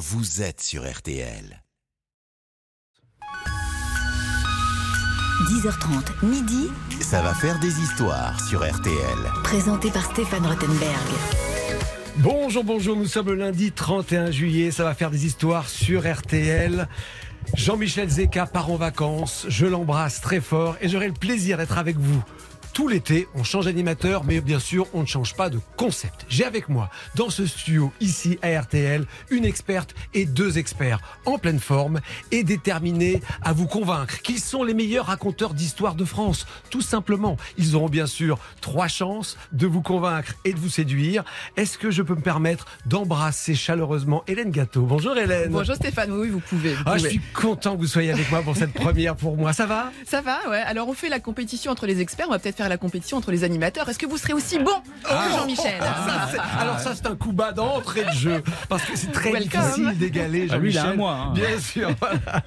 vous êtes sur RTL. 10h30, midi, Ça va faire des histoires sur RTL. présenté par Stéphane Rottenberg. Bonjour, bonjour, nous sommes le lundi 31 juillet, ça va faire des histoires sur RTL. Jean-Michel Zeka part en vacances, je l'embrasse très fort et j'aurai le plaisir d'être avec vous. Tout l'été, on change d'animateur, mais bien sûr, on ne change pas de concept. J'ai avec moi, dans ce studio, ici à RTL, une experte et deux experts en pleine forme et déterminés à vous convaincre qu'ils sont les meilleurs raconteurs d'histoire de France. Tout simplement, ils auront bien sûr trois chances de vous convaincre et de vous séduire. Est-ce que je peux me permettre d'embrasser chaleureusement Hélène Gâteau Bonjour Hélène. Bonjour Stéphane, oui, vous pouvez. vous Ah, je suis content que vous soyez avec moi pour cette première pour moi. Ça va? Ça va, ouais. Alors on fait la compétition entre les experts, on va peut-être faire la compétition entre les animateurs. Est-ce que vous serez aussi bon que Jean-Michel Ça, c'est- Alors ça c'est un coup bas d'entrée de jeu parce que c'est très Welcome. difficile d'égaler Ah, lui, il a Jean-Michel. un mois, hein. Bien sûr. voilà.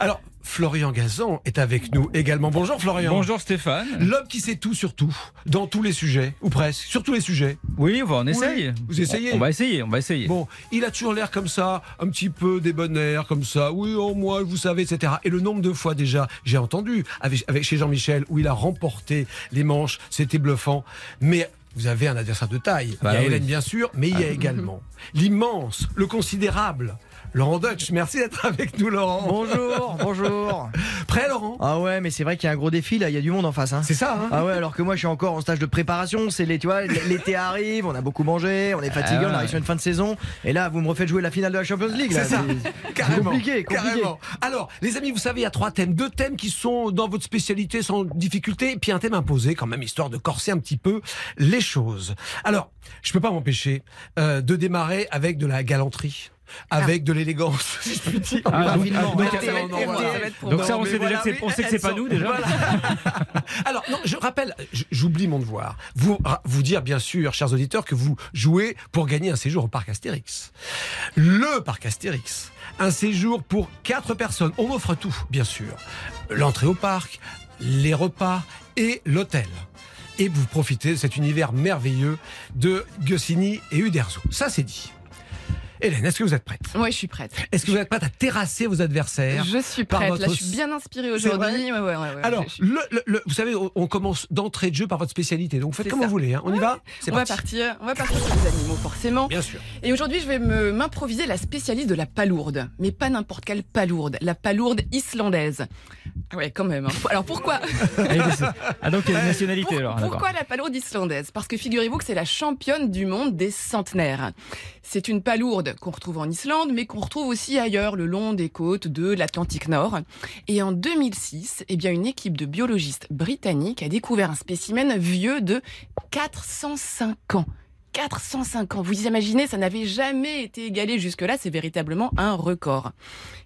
Alors Florian Gazan est avec nous également. Bonjour Florian. Bonjour Stéphane. L'homme qui sait tout sur tout, dans tous les sujets, ou presque, sur tous les sujets. Oui, on essaye. vous essayez On, on va essayer, on va essayer. Bon, il a toujours l'air comme ça, un petit peu débonnaire, comme ça. Oui, oh moi, vous savez, etc. Et le nombre de fois déjà, j'ai entendu avec, avec chez Jean-Michel où il a remporté les manches, c'était bluffant. Mais vous avez un adversaire de taille. Bah il y a oui. Hélène, bien sûr, mais il y a également l'immense, le considérable. Laurent Deutsch, merci d'être avec nous, Laurent. Bonjour, bonjour. Prêt, Laurent? Ah ouais, mais c'est vrai qu'il y a un gros défi là, il y a du monde en face. Hein. C'est ça, hein Ah ouais, alors que moi je suis encore en stage de préparation, c'est les, tu vois, l'été arrive, on a beaucoup mangé, on est fatigué, Ah on arrive sur une fin de saison, et là vous me refaites jouer la finale de la Champions League. C'est ça, carrément. compliqué, compliqué. carrément. Alors, les amis, vous savez, il y a trois thèmes. Deux thèmes qui sont dans votre spécialité sans difficulté, et puis un thème imposé quand même, histoire de corser un petit peu les choses. Alors, je peux pas m'empêcher euh, de démarrer avec de la galanterie. Avec de l'élégance, si je puis dire. Ah, donc- donc-. Ça on sait déjà que c'est- pas nous, déjà. Alors, non, je rappelle, j'oublie mon devoir. Vous, vous dire, bien sûr, chers auditeurs, que vous jouez pour gagner un séjour au parc Astérix. Le parc Astérix. Un séjour pour quatre personnes. On offre tout, bien sûr. L'entrée au parc, les repas et l'hôtel. Et vous profitez de cet univers merveilleux de Goscinny et Uderzo. Ça, c'est dit. Hélène, est-ce que vous êtes prête? Ouais, je suis prête. Est-ce que vous êtes prête à terrasser vos adversaires Je suis prête. votre Là, je suis bien inspirée aujourd'hui. Ouais, ouais, ouais, ouais, Alors, je suis- le, le- le- vous savez, on, commence d'entrée de jeu par votre spécialité. Donc, faites comme ça. vous voulez. hein. On y va C'est on va parti. partir, on va partir sur les animaux forcément. Bien sûr. Et aujourd'hui, je vais me m'improviser la spécialiste de la palourde, mais pas n'importe quelle palourde, la palourde islandaise. Ah ouais, quand même. hein. Alors pourquoi Ah donc il y a une nationalité Pour- alors. d'accord. pourquoi la palourde islandaise? Parce que figurez-vous que c'est la championne du monde des centenaires. C'est une palourde qu'on retrouve en Islande, mais qu'on retrouve aussi ailleurs, le long des côtes de l'Atlantique Nord. Et en 2006, eh bien, une équipe de biologistes britanniques a découvert un spécimen vieux de 405 ans. 405 ans. Vous imaginez, ça n'avait jamais été égalé jusque-là. C'est véritablement un record.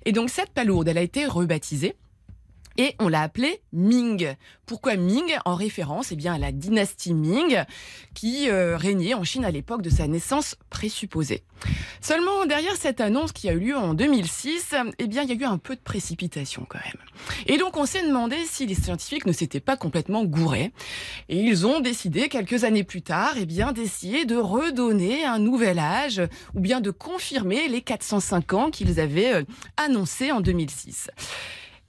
Et donc, cette palourde, elle a été rebaptisée. Et on l'a appelée Ming. Pourquoi Ming? En référence eh bien, à la dynastie Ming qui euh, régnait en Chine à l'époque de sa naissance présupposée. Seulement, derrière cette annonce qui a eu lieu en 2006, eh bien, il y a eu un peu de précipitation quand même. Et donc, on s'est demandé si les scientifiques ne s'étaient pas complètement gourés. Et ils ont décidé, quelques années plus tard, eh bien, d'essayer de redonner un nouvel âge ou bien de confirmer les 405 ans qu'ils avaient euh, annoncés en 2006.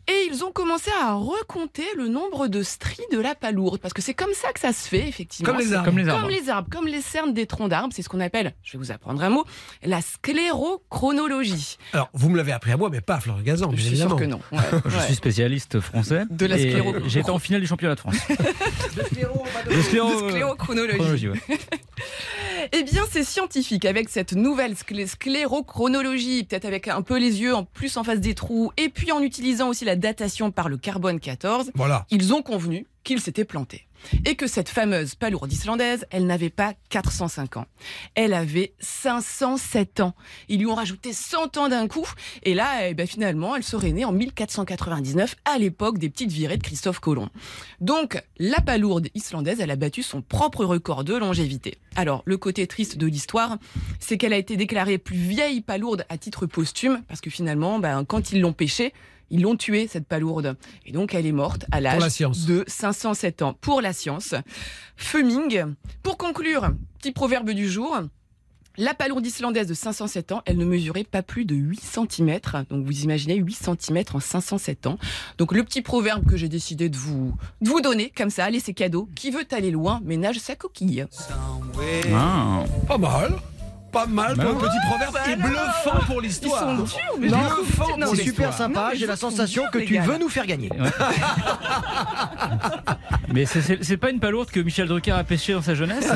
Et ils ont commencé à recompter le nombre de stries de la palourde, parce que c'est comme ça que ça se fait, effectivement. Comme les arbres. Comme les arbres. Comme les arbres, comme les cernes des troncs d'arbres, c'est ce qu'on appelle, je vais vous apprendre un mot, la sclérochronologie. Alors, vous me l'avez appris à moi, mais pas à Florent Gazan, Je suis sûre que non. Ouais, Je ouais. suis spécialiste français. De la et scléro- J'étais en finale du championnat de France. De De scléro- sclérochronologie. Eh bien, c'est scientifique avec cette nouvelle sclé- sclérochronologie, peut-être avec un peu les yeux en plus en face des trous, et puis en utilisant aussi la datation par le carbone 14. Voilà. ils ont convenu qu'ils s'étaient plantés. Et que cette fameuse palourde islandaise, elle n'avait pas 405 ans. Elle avait 507 ans. Ils lui ont rajouté 100 ans d'un coup. Et là, eh ben, finalement, elle serait née en 1499, à l'époque des petites virées de Christophe Colomb. Donc, la palourde islandaise, elle a battu son propre record de longévité. Alors, le côté triste de l'histoire, c'est qu'elle a été déclarée plus vieille palourde à titre posthume, parce que finalement, ben, quand ils l'ont pêchée, ils l'ont tuée, cette palourde. Et donc, elle est morte à la l'âge de 507 ans. Pour la science. Fuming. Pour conclure, petit proverbe du jour. La palourde islandaise de 507 ans, elle ne mesurait pas plus de 8 cm. Donc vous imaginez 8 cm en 507 ans. Donc le petit proverbe que j'ai décidé de vous, de vous donner, comme ça, allez c'est cadeau. Qui veut aller loin ménage sa coquille. Ah. Pas mal. Pas mal pour Bah un ouais. petit proverbe et bluffant pour Ils l'histoire. sont durs, mais Non, je- bluffant pour C'est super sympa, j'ai la sensation que tu veux nous faire gagner. Mais c'est- pas une palourde que Michel Drucker a pêché dans sa jeunesse.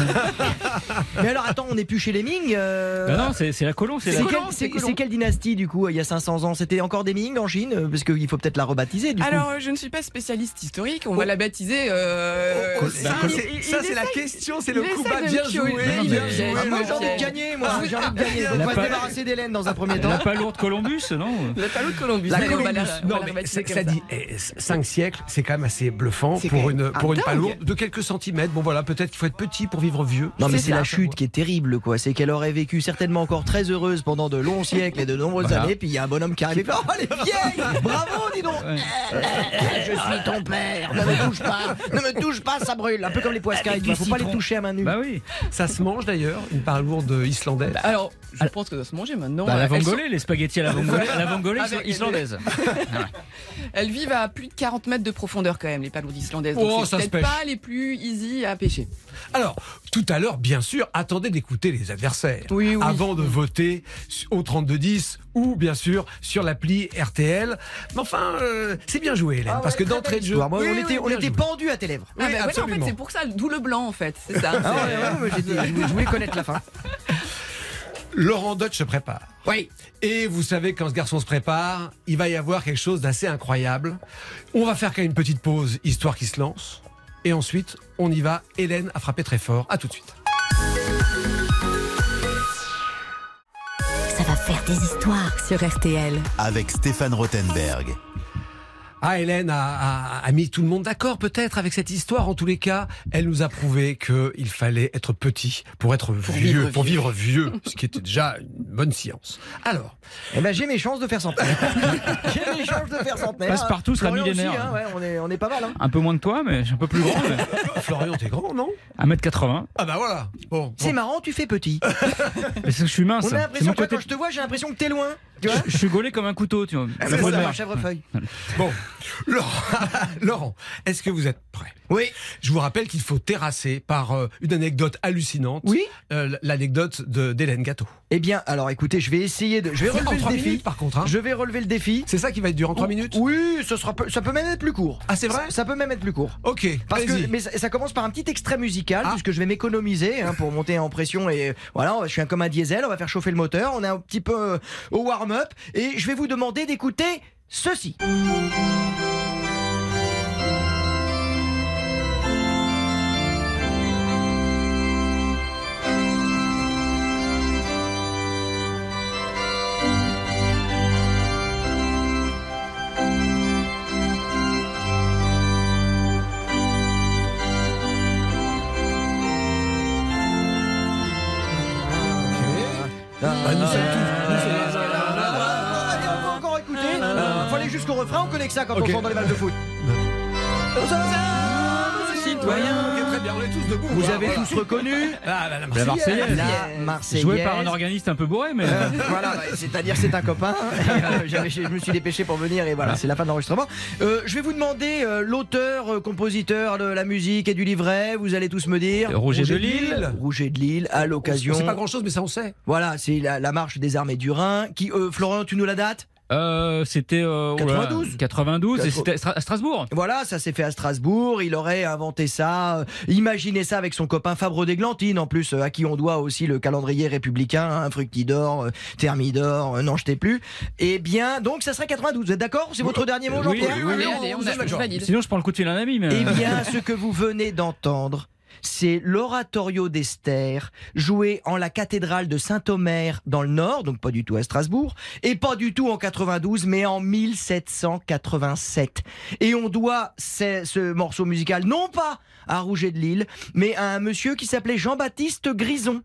Mais alors attends, on n'est plus chez les Ming euh, Bah non, c'est la colon, c'est quelle, quelle dynastie du coup il y a 500 ans? C'était encore des Ming en Chine? Parce qu'il faut peut-être la rebaptiser du coup. Alors, je ne suis pas spécialiste historique, on va la baptiser. euh, Oh, ça, ça, c'est- la question, c'est le coup bas bien joué. Moi j'ai envie de gagner, moi envie de gagner. Donc La on va se débarrasser d'Hélène dans un premier temps. La palourde Columbus, non La palourde Columbus. La Columbus. Non, mais ça, dit, 5 siècles, c'est quand même assez bluffant pour une, pour ah, palourde de quelques centimètres. Bon voilà, peut-être qu'il faut être petit pour vivre vieux. Non mais C'est la chute qui est terrible quoi, c'est qu'elle aurait vécu certainement encore très heureuse pendant de longs siècles et de nombreuses Voilà. années, puis il y a un bonhomme qui arrive et fait Oh elle est vieille Bravo dis donc Ouais. Je suis ton père, ne me touche pas, ne me touche pas, ça brûle, un peu comme les poiscailles, vois, du faut pas les toucher à main nue. Bah oui. Ça se mange d'ailleurs, une palourde islandaise. Alors, je pense que ça doit se manger maintenant. Bah, la sont- vongolais, les spaghettis à la vongolais, la vongolais Avec- islandaise. Elles vivent à plus de 40 mètres de profondeur quand même, les palourdes islandaises. Donc Oh, c'est ça se peut-être pas les plus easy à pêcher. Alors, tout à l'heure, bien sûr, attendez d'écouter les adversaires. Oui, oui. Avant de voter au 3210 ou bien sûr sur l'appli RTL. Mais enfin, euh, c'est bien joué, Hélène, parce que d'entrée de jeu. Oui, on oui, était, on était joué. pendus à tes lèvres. Oui, ah, bah, voilà, en fait, absolument. c'est pour ça, d'où le blanc en fait. C'est ça. Ah ouais, c'est- ouais, je voulais connaître la fin. Laurent Dutch se prépare. Oui. Et vous savez, quand ce garçon se prépare, il va y avoir quelque chose d'assez incroyable. On va faire quand même une petite pause, histoire qu'il se lance. Et ensuite, on y va. Hélène a frappé très fort. À tout de suite. Ça va faire des histoires sur RTL. Avec Stéphane Rothenberg. Ah, Hélène a, a- a mis tout le monde d'accord peut-être avec cette histoire. En tous les cas, elle nous a prouvé qu'il fallait être petit pour être vieux, vivre pour vieux. vivre vieux, ce qui était déjà une bonne science. Alors, Eh ben, j'ai mes chances de faire centenaire. j'ai mes chances de faire centenaire. Passe-partout sera Florian aussi, millénaire. hein, ouais, on, est, on est pas mal. Hein. Un peu moins que toi, mais je suis un peu plus grand. mais Florian, t'es grand, non? 1m80. Ah bah voilà. Bon, C'est bon. marrant, tu fais petit. Mais c'est que je suis mince. On a l'impression, côté- quand je te vois, j'ai l'impression que t'es loin. Tu vois Je suis gaulé comme un couteau, tu vois. Ah, ça, un chèvrefeuille. Bon, Laurent, Laurent, est-ce que vous êtes prêt? Oui. Je vous rappelle qu'il faut terrasser par euh, une anecdote hallucinante. Oui. Euh, L'anecdote de- d'Hélène Gâteau. Eh bien, alors écoutez, je vais essayer de. Je vais relever le défi. minutes, par contre. hein. Je vais relever le défi. C'est ça qui va être dur en trois minutes Oui, ce sera, ça peut même être plus court. Ah, c'est vrai Ça peut même être plus court. Ok, Parce que, mais ça, ça commence par un petit extrait musical, Ah. puisque je vais m'économiser hein, pour monter en pression et voilà, je suis un comme un diesel, on va faire chauffer le moteur, on est un petit peu euh, au warm-up et je vais vous demander d'écouter ceci. Refrain, on connaît que ça quand on chante dans les matchs de foot. Citoyens. Ok, très bien, on est tous debout. Vous Voilà, avez tous reconnu Ah, bah, la La Marseillaise. Marseillaise. la Marseillaise. Joué par un organiste un peu bourré, mais. Euh, voilà, bah, c'est-à-dire c'est un copain. Et, euh, j'avais- je me suis dépêché pour venir et voilà, c'est la fin de l'enregistrement. Euh, je vais vous demander euh, l'auteur, euh, compositeur de la musique et du livret. Vous allez tous me dire. Roger de Lille. Roger de Lille, à l'occasion. C'est pas grand chose, mais ça on sait. Voilà, c'est la, la marche des armées du Rhin. Qui, euh, Florian, tu nous la dates? Euh, c'était. euh, oh là là, 92. 92, et Quatre- c'était à Stra- à Strasbourg. Voilà, ça s'est fait à Strasbourg. Il aurait inventé ça, euh, imaginé ça avec son copain Fabre d'Églantine, en plus, euh, à qui on doit aussi le calendrier républicain, hein, Fructidor, euh, Thermidor, euh, non, je t'ai plus. Eh bien, donc ça serait 92. Vous êtes d'accord? C'est votre dernier mot, oui, Jean-Pierre? oui, oui, Allez, oui. Sinon, je prends le coup de fil à un ami, mais. Eh bien, ce que vous venez d'entendre, c'est l'oratorio d'Esther, joué en la cathédrale de Saint-Omer dans le Nord, donc pas du tout à Strasbourg, et pas du tout en 92, mais en 1787. Et on doit ce, ce morceau musical non pas à Rouget de Lille, mais à un monsieur qui s'appelait Jean-Baptiste Grison.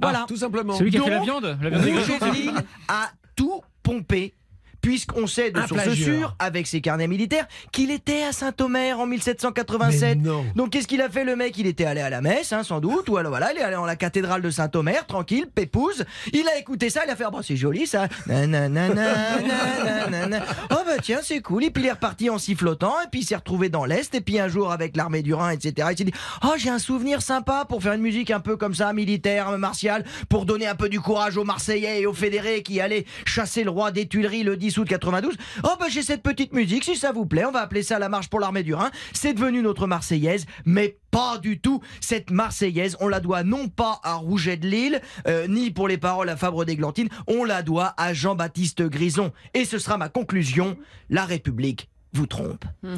Voilà. Ah, tout simplement. Celui qui a fait la viande La viande Rouget de Lille a tout pompé puisqu'on sait de sources sûres, avec ses carnets militaires, qu'il était à Saint-Omer en 1787. Mais non. Donc qu'est-ce qu'il a fait le mec? Il était allé à la messe, hein, sans doute, ou alors voilà, il est allé dans la cathédrale de Saint-Omer, tranquille, pépouze. Il a écouté ça, il a fait, ah bah, c'est joli ça. Nanana, nanana. Oh bah tiens, c'est cool. Et puis il est reparti en sifflotant, et puis il s'est retrouvé dans l'Est, et puis un jour avec l'armée du Rhin, etc. Il s'est dit, oh j'ai un souvenir sympa pour faire une musique un peu comme ça, militaire, martiale, pour donner un peu du courage aux Marseillais et aux fédérés qui allaient chasser le roi des Tuileries le 10 août 92. Oh bah j'ai cette petite musique, si ça vous plaît, on va appeler ça la marche pour l'armée du Rhin. C'est devenu notre Marseillaise, mais pas du tout. Cette Marseillaise, on la doit non pas à Rouget de Lille, euh, ni pour les paroles à Fabre d'Églantine, on la doit à Jean-Baptiste Grison. Et ce sera ma conclusion, la République vous trompe. Moi,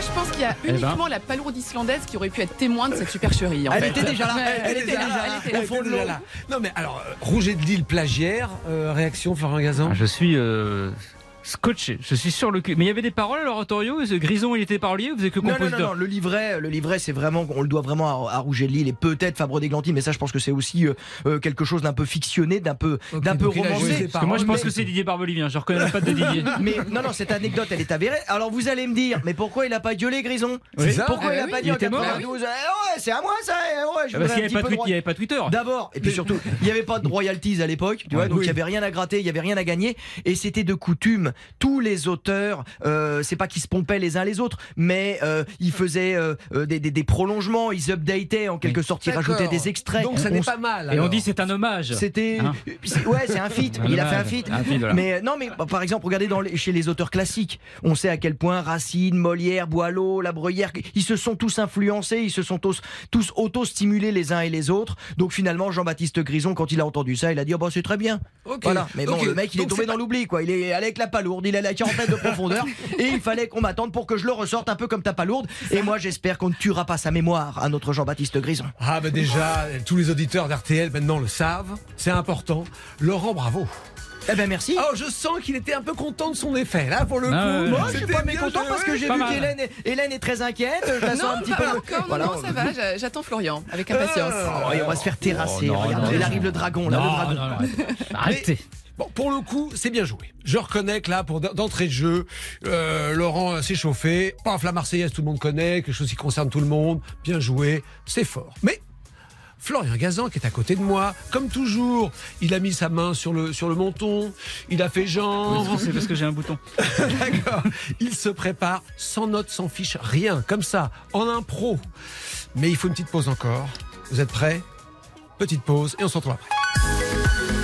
je pense qu'il y a ben. uniquement la palourde islandaise qui aurait pu être témoin de cette supercherie. En Elle fait. était déjà là, elle était déjà là. elle était là. Au fond de l'eau. Non mais alors, euh, Rouget de Lille plagiaire, euh, réaction Florian Gazan? Ah, Je suis euh, scotché, je suis sur le cul. Mais il y avait des paroles à l'oratorio Ce Grison, il était parolier ou vous que Non, non, non, compositeur non, le livret, le livret, c'est vraiment, on le doit vraiment à, à Rouget de Lille et peut-être Fabre d'Églantine, mais ça, je pense que c'est aussi euh, euh, quelque chose d'un peu fictionné, d'un peu, Ok, d'un peu il romancé. Parce que moi, je pense mais- que c'est Didier Barbelivien. Je reconnais pas de Didier. Mais non, non, cette anecdote, elle est avérée. Alors vous allez me dire, mais pourquoi il a pas gueulé Grison? C'est ça Pourquoi Ah il a oui, pas il dit était mort. 92 Eh Ouais, c'est à moi ça. eh Ouais, je Ah, Parce voudrais qu'il n'y avait, pas il Twitter. D'abord, et puis surtout, il n'y avait pas de royalties à l'époque, tu vois, donc il Oui. y avait rien à gratter, il y avait rien à gagner, et c'était de coutume. Tous les auteurs, euh, c'est pas qu'ils se pompaient les uns les autres, mais euh, ils faisaient euh, des, des- des prolongements, ils updataient en quelque sorte, ils rajoutaient des extraits. Donc ça n'est pas mal. Et on dit c'est un hommage. C'était, Hein ouais, c'est un feat. Il a fait un feat. Un feat, voilà. Mais non, mais bah, par exemple, regardez dans les- chez les auteurs classiques, on sait à quel point Racine, Molière, Boileau, La Bruyère, ils se sont tous influencés, ils se sont tous, tous auto-stimulés les uns et les autres. Donc finalement, Jean-Baptiste Grison, quand il a entendu ça, il a dit oh, bah, c'est très bien. Voilà. Mais bon, le mec, il est tombé dans pas- l'oubli, quoi. Il est allé avec la palourde, il est à la quarantaine de profondeur, et il fallait qu'on m'attende pour que je le ressorte un peu comme ta palourde. Et moi, j'espère qu'on ne tuera pas sa mémoire à notre Jean-Baptiste Grison. Ah bah déjà, tous les auditeurs d'RTL maintenant le savent, c'est important. Laurent, bravo. Eh ben merci. Oh, je sens qu'il était un peu content de son effet, là, pour le Ah, coup. Moi, je suis pas bien mécontent parce que j'ai vu qu'Hélène est, Hélène est très inquiète. Je la sens un Non, petit pas peu. encore, non, Voilà. non, ça va, j'a- j'attends Florian avec impatience. Oh, et on va se faire terrasser. Oh, non, Regarde, non, il non. arrive le dragon, là, le Non, dragon. non, non, arrêtez. Arrêtez. Bon, pour le coup, c'est bien joué. Je reconnais que là, pour d'entrée de jeu, euh, Laurent s'est chauffé. Paf, la Marseillaise, tout le monde connaît, quelque chose qui concerne tout le monde. Bien joué, c'est fort. Mais Florian Gazan, qui est à côté de moi, comme toujours, il a mis sa main sur le, sur le menton, il a fait genre. C'est parce que j'ai un bouton. D'accord. Il se prépare sans note, sans fiche, rien, comme ça, en impro. Mais il faut une petite pause encore. Vous êtes prêts? Petite pause et on se retrouve après.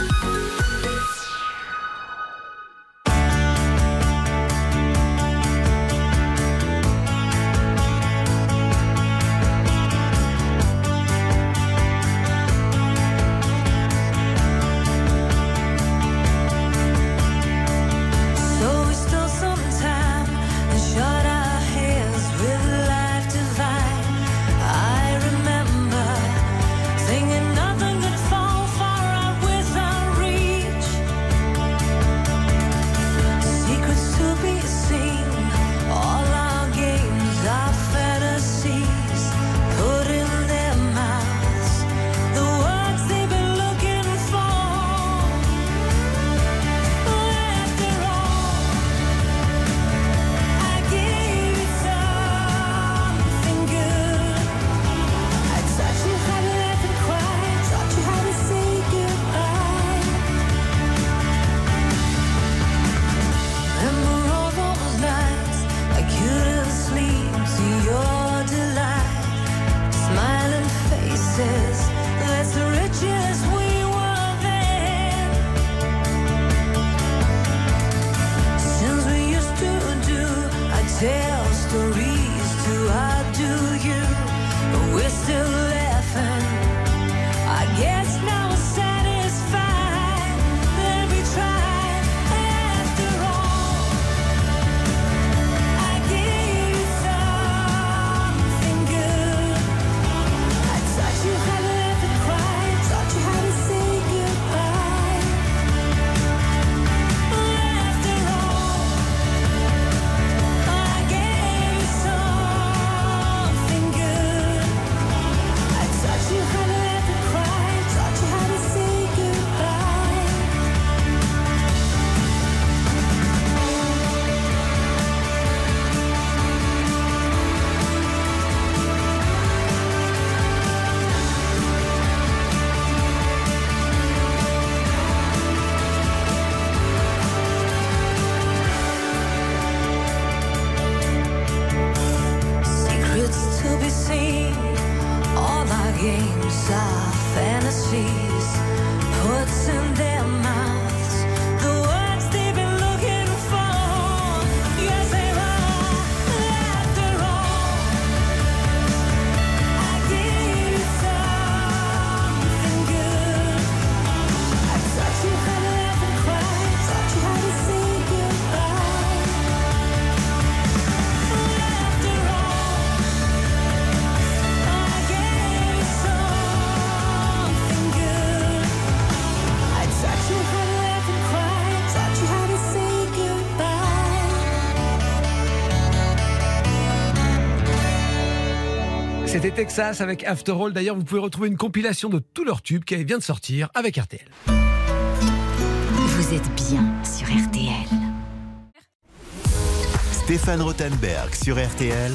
Texas avec After All. D'ailleurs, vous pouvez retrouver une compilation de tous leurs tubes qui vient de sortir avec RTL. Vous êtes bien sur RTL. Stéphane Rothenberg sur RTL.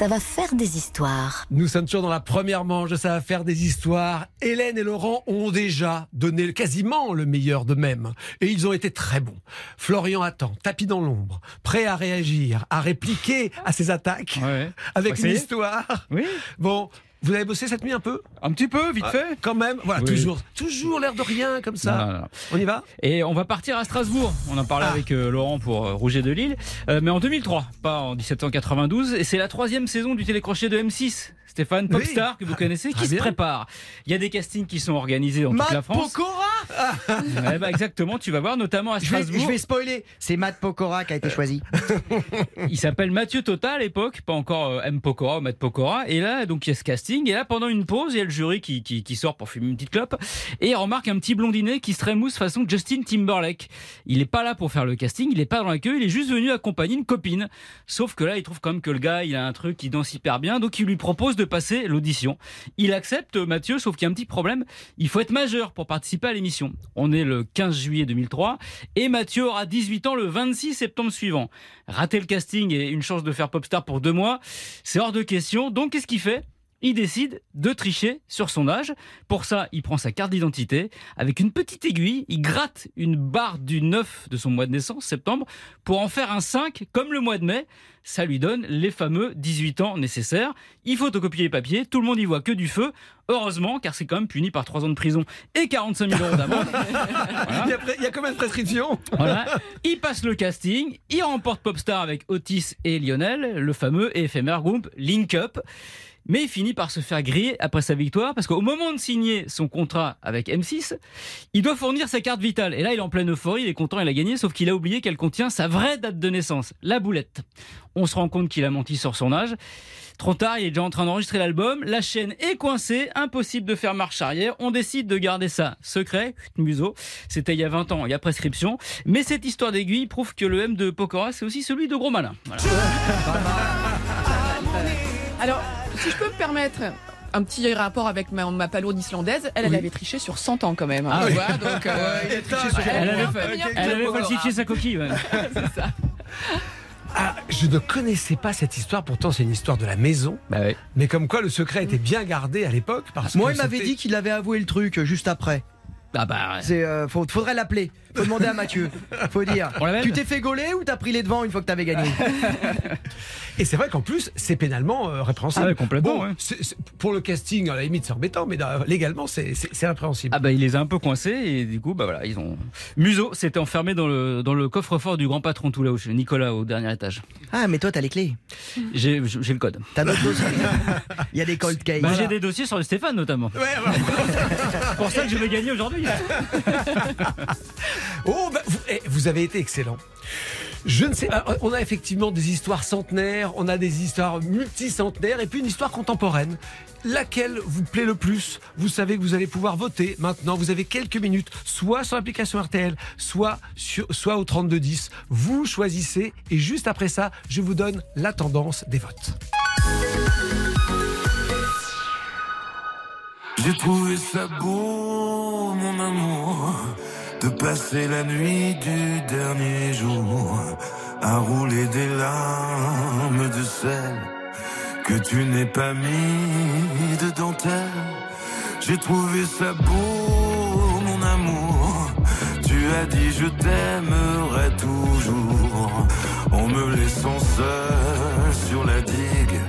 Ça va faire des histoires. Nous sommes toujours dans la première manche de Ça va faire des histoires. Hélène et Laurent ont déjà donné quasiment le meilleur d'eux-mêmes. Et ils ont été très bons. Florian attend, tapis dans l'ombre, prêt à réagir, à répliquer à ses attaques, Ouais. avec Bah, une histoire. Oui, Bon, vous avez bossé cette nuit un peu un petit peu, vite fait. Quand même. Voilà, Oui. toujours, toujours l'air de rien comme ça. Non, non, non. On y va Et on va partir à Strasbourg. On en parlait Ah. avec euh, Laurent pour euh, Rouget de Lille, Euh, mais en 2003, pas en 1792. Et c'est la troisième saison du télécrochet de M6. Stéphane Oui. Popstar, que vous connaissez, Très qui se prépare. Il y a des castings qui sont organisés dans toute la Matt France. Pokora Ouais, bah, exactement, tu vas voir, notamment à je vais, Strasbourg. je vais spoiler. C'est Matt Pokora qui a été choisi. Il s'appelle Mathieu Tota à l'époque, pas encore M. Pokora ou Matt Pokora. Et là, donc, il y a ce casting. Et là, pendant une pause, il y a le jury qui, sort pour fumer une petite clope. Et remarque un petit blondinet qui se trémousse façon Justin Timberlake. Il est pas là pour faire le casting, il est pas dans la queue, il est juste venu accompagner une copine. Sauf que là, il trouve quand même que le gars, il a un truc, il danse hyper bien. Donc, il lui propose de passer l'audition. Il accepte, Mathieu, sauf qu'il y a un petit problème. Il faut être majeur pour participer à l'émission. On est le 15 juillet 2003 et Mathieu aura 18 ans le 26 septembre suivant. Rater le casting et une chance de faire popstar pour deux mois, c'est hors de question. Donc qu'est-ce qu'il fait? Il décide de tricher sur son âge. Pour ça, il prend sa carte d'identité avec une petite aiguille, il gratte une barre du 9 de son mois de naissance, septembre, pour en faire un 5 comme le mois de mai. Ça lui donne les fameux 18 ans nécessaires. Il photocopier les papiers, tout le monde y voit que du feu. Heureusement, car c'est quand même puni par 3 ans de prison et 45 000 euros d'amende. il, y a, pré- il y a combien de prescriptions? Voilà. Il passe le casting, il remporte Popstar avec Otis et Lionel, le fameux et éphémère groupe Link Up. Mais il finit par se faire griller après sa victoire parce qu'au moment de signer son contrat avec M6, il doit fournir sa carte vitale. Et là, il est en pleine euphorie, il est content, il a gagné, sauf qu'il a oublié qu'elle contient sa vraie date de naissance, la boulette. On se rend compte qu'il a menti sur son âge. Trop tard, il est déjà en train d'enregistrer l'album. La chaîne est coincée, impossible de faire marche arrière. On décide de garder ça secret, museau. C'était il y a 20 ans, il y a prescription. Mais cette histoire d'aiguille prouve que le M de Pokora, c'est aussi celui de Gros Malin. Alors, si je peux me permettre un petit rapport avec ma, ma palourde islandaise, elle, avait triché sur 100 ans quand même. hein, Ah oui. vois, donc, euh, sur- Elle avait, elle avait falsifié sa coquille. ouais. Ah, je ne connaissais pas cette histoire, pourtant c'est une histoire de la maison. Bah. Mais comme quoi le secret était bien gardé à l'époque. Moi, que il m'avait dit qu'il avait avoué le truc euh, juste après. Ah bah, ouais. Euh, faudrait l'appeler. Faut demander à Mathieu. Faut dire. Tu t'es fait gauler ou t'as pris les devants une fois que t'avais gagné? Et c'est vrai qu'en plus, c'est pénalement euh, répréhensible. Ah ouais, complètement, Bon, ouais. pour le casting, à la limite, c'est embêtant, mais euh, légalement, c'est répréhensible. Ah bah il les a un peu coincés et du coup bah voilà ils ont Museau s'était enfermé dans le dans le coffre-fort du grand patron tout là-haut chez Nicolas au dernier étage. Ah, mais toi, t'as les clés. J'ai le code. T'as d'autres dossiers? Il y a des cold cases. Bah, j'ai des dossiers sur le Stéphane notamment. Ouais, voilà. C'est pour ça que je vais gagner aujourd'hui. Oh, bah, vous, eh, vous avez été excellent. Je ne sais pas. On a effectivement des histoires centenaires, on a des histoires multicentenaires et puis une histoire contemporaine. Laquelle vous plaît le plus? Vous savez que vous allez pouvoir voter maintenant. Vous avez quelques minutes, soit sur l'application RTL, soit, sur, soit au 3210. Vous choisissez et juste après ça, je vous donne la tendance des votes. J'ai trouvé ça beau, mon amour, de passer la nuit du dernier jour à rouler des larmes de sel que tu n'es pas mis de dentelle. J'ai trouvé ça beau, mon amour. Tu as dit je t'aimerai toujours en me laissant seul sur la digue,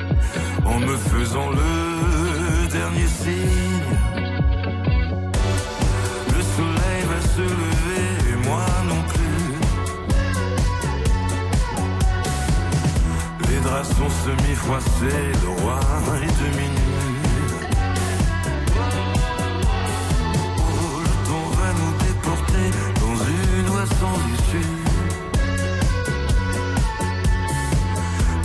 en me faisant le dernier signe. Sont semi-froissés, le roi est demi nu. Oh, le temps va nous déporter dans une oie sans issue.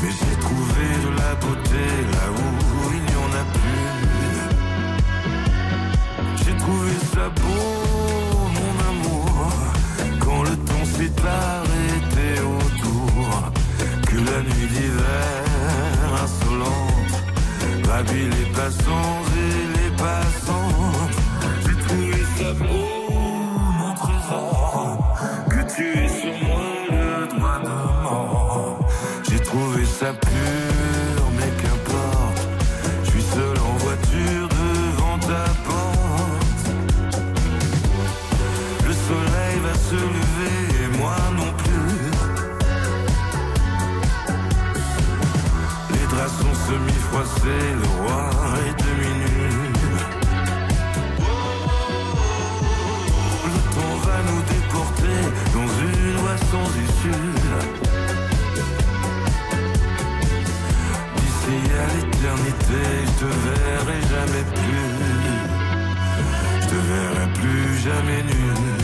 Mais j'ai trouvé de la beauté là où il n'y en a plus. J'ai trouvé ça beau, mon amour, quand le temps autour. Que la nuit d'hiver insolente puis les passants et les passants. J'ai ça beau, le roi est demi-nu. Le temps va nous déporter dans une voie sans issue. D'ici à l'éternité, je te verrai jamais plus. Je te verrai plus jamais nu.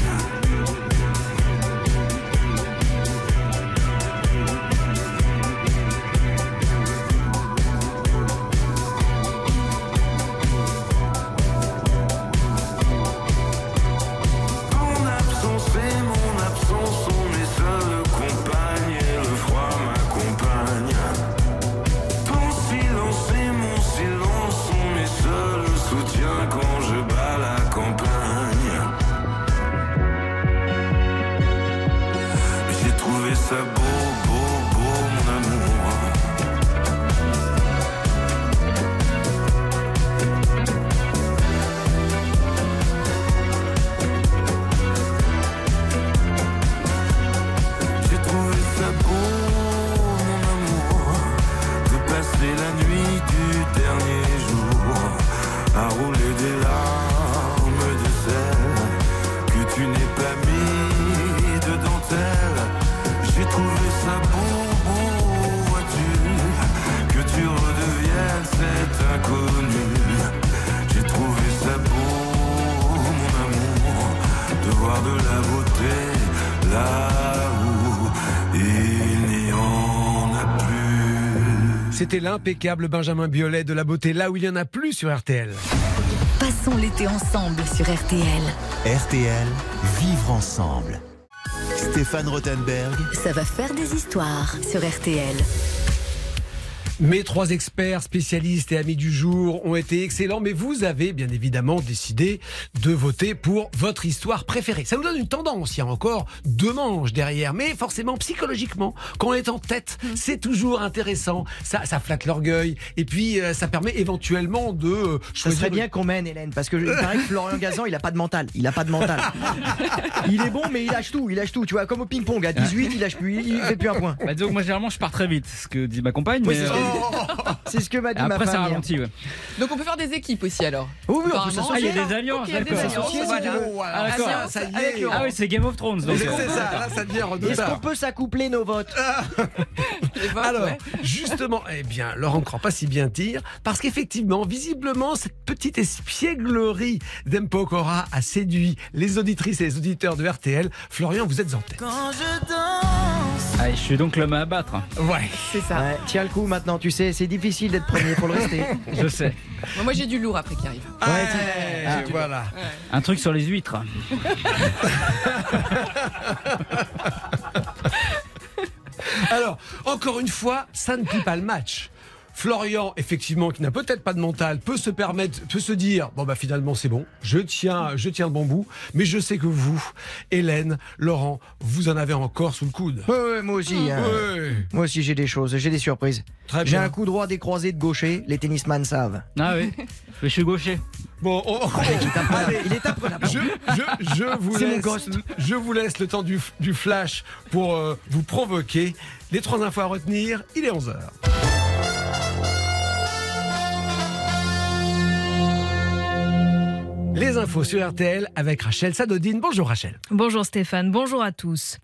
C'était l'impeccable Benjamin Biolay de la beauté là où il y en a plus sur RTL. Passons l'été ensemble sur RTL. RTL, vivre ensemble. Stéphane Rothenberg, Ça va faire des histoires sur RTL. Mes trois experts spécialistes et amis du jour ont été excellents, mais vous avez bien évidemment décidé de voter pour votre histoire préférée. Ça nous donne une tendance, il y a encore deux manches derrière, mais forcément psychologiquement, quand on est en tête, c'est toujours intéressant, ça, ça flatte l'orgueil, et puis euh, ça permet éventuellement de euh, Ça choisir... serait bien qu'on mène, Hélène, parce que je- il paraît que Florian Gazan, il a pas de mental. Il a pas de mental. Il est bon, mais il lâche tout. Il lâche tout. Tu vois, comme au ping-pong. À 18, il lâche plus. Il fait plus un point. Bah, que moi, généralement, je pars très vite, ce que dit ma compagne. Oui, mais, c'est ce euh, que- C'est ce que m'a dit ma après, ça femme. ralentit. ouais. Donc on peut faire des équipes aussi alors. Oui, oui, on peut Apparemment. Ah, il y a des alliances, voilà. Ah, d'accord. ça y est. Ah oui, c'est Game of Thrones. Donc, C'est ça, là ça devient Est-ce qu'on redoutable. peut s'accoupler nos votes votes, Alors, ouais. justement, eh bien, Laurent ne croit pas si bien dire, parce qu'effectivement, visiblement, cette petite espièglerie d'Empokora a séduit les auditrices et les auditeurs de RTL. Florian, vous êtes en tête. Quand je danse, Ah, je suis donc l'homme à abattre. Ouais. c'est ça. Ouais, Tiens le coup maintenant, tu sais, c'est difficile d'être premier, faut le rester. Je sais. Bon, moi j'ai du lourd après qui arrive. Ouais, tu- ah, voilà. Un truc sur les huîtres. Alors, encore une fois, ça ne plie pas le match. Florian, effectivement, qui n'a peut-être pas de mental, peut se permettre, peut se dire, bon bah finalement c'est bon, je tiens, je tiens le bon bout, mais je sais que vous, Hélène, Laurent, vous en avez encore sous le coude. Ouais, moi aussi. hein. Ouais. Moi aussi, j'ai des choses, j'ai des surprises. Très J'ai bien. un coup droit décroisé de gaucher, les tennisman savent. Ah oui. Je suis gaucher. Bon, on- Allez, il est imprenable. je, je, je vous C'est mon laisse, ghost. je vous laisse le temps du, du flash pour euh, vous provoquer. Les trois infos à retenir, il est 11h. Les infos sur RTL avec Rachel Sadodine. Bonjour Rachel. Bonjour Stéphane, bonjour à tous.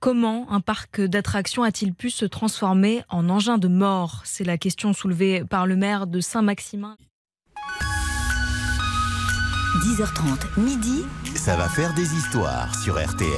Comment un parc d'attractions a-t-il pu se transformer en engin de mort? C'est la question soulevée par le maire de Saint-Maximin. 10h30, midi, ça va faire des histoires sur RTL.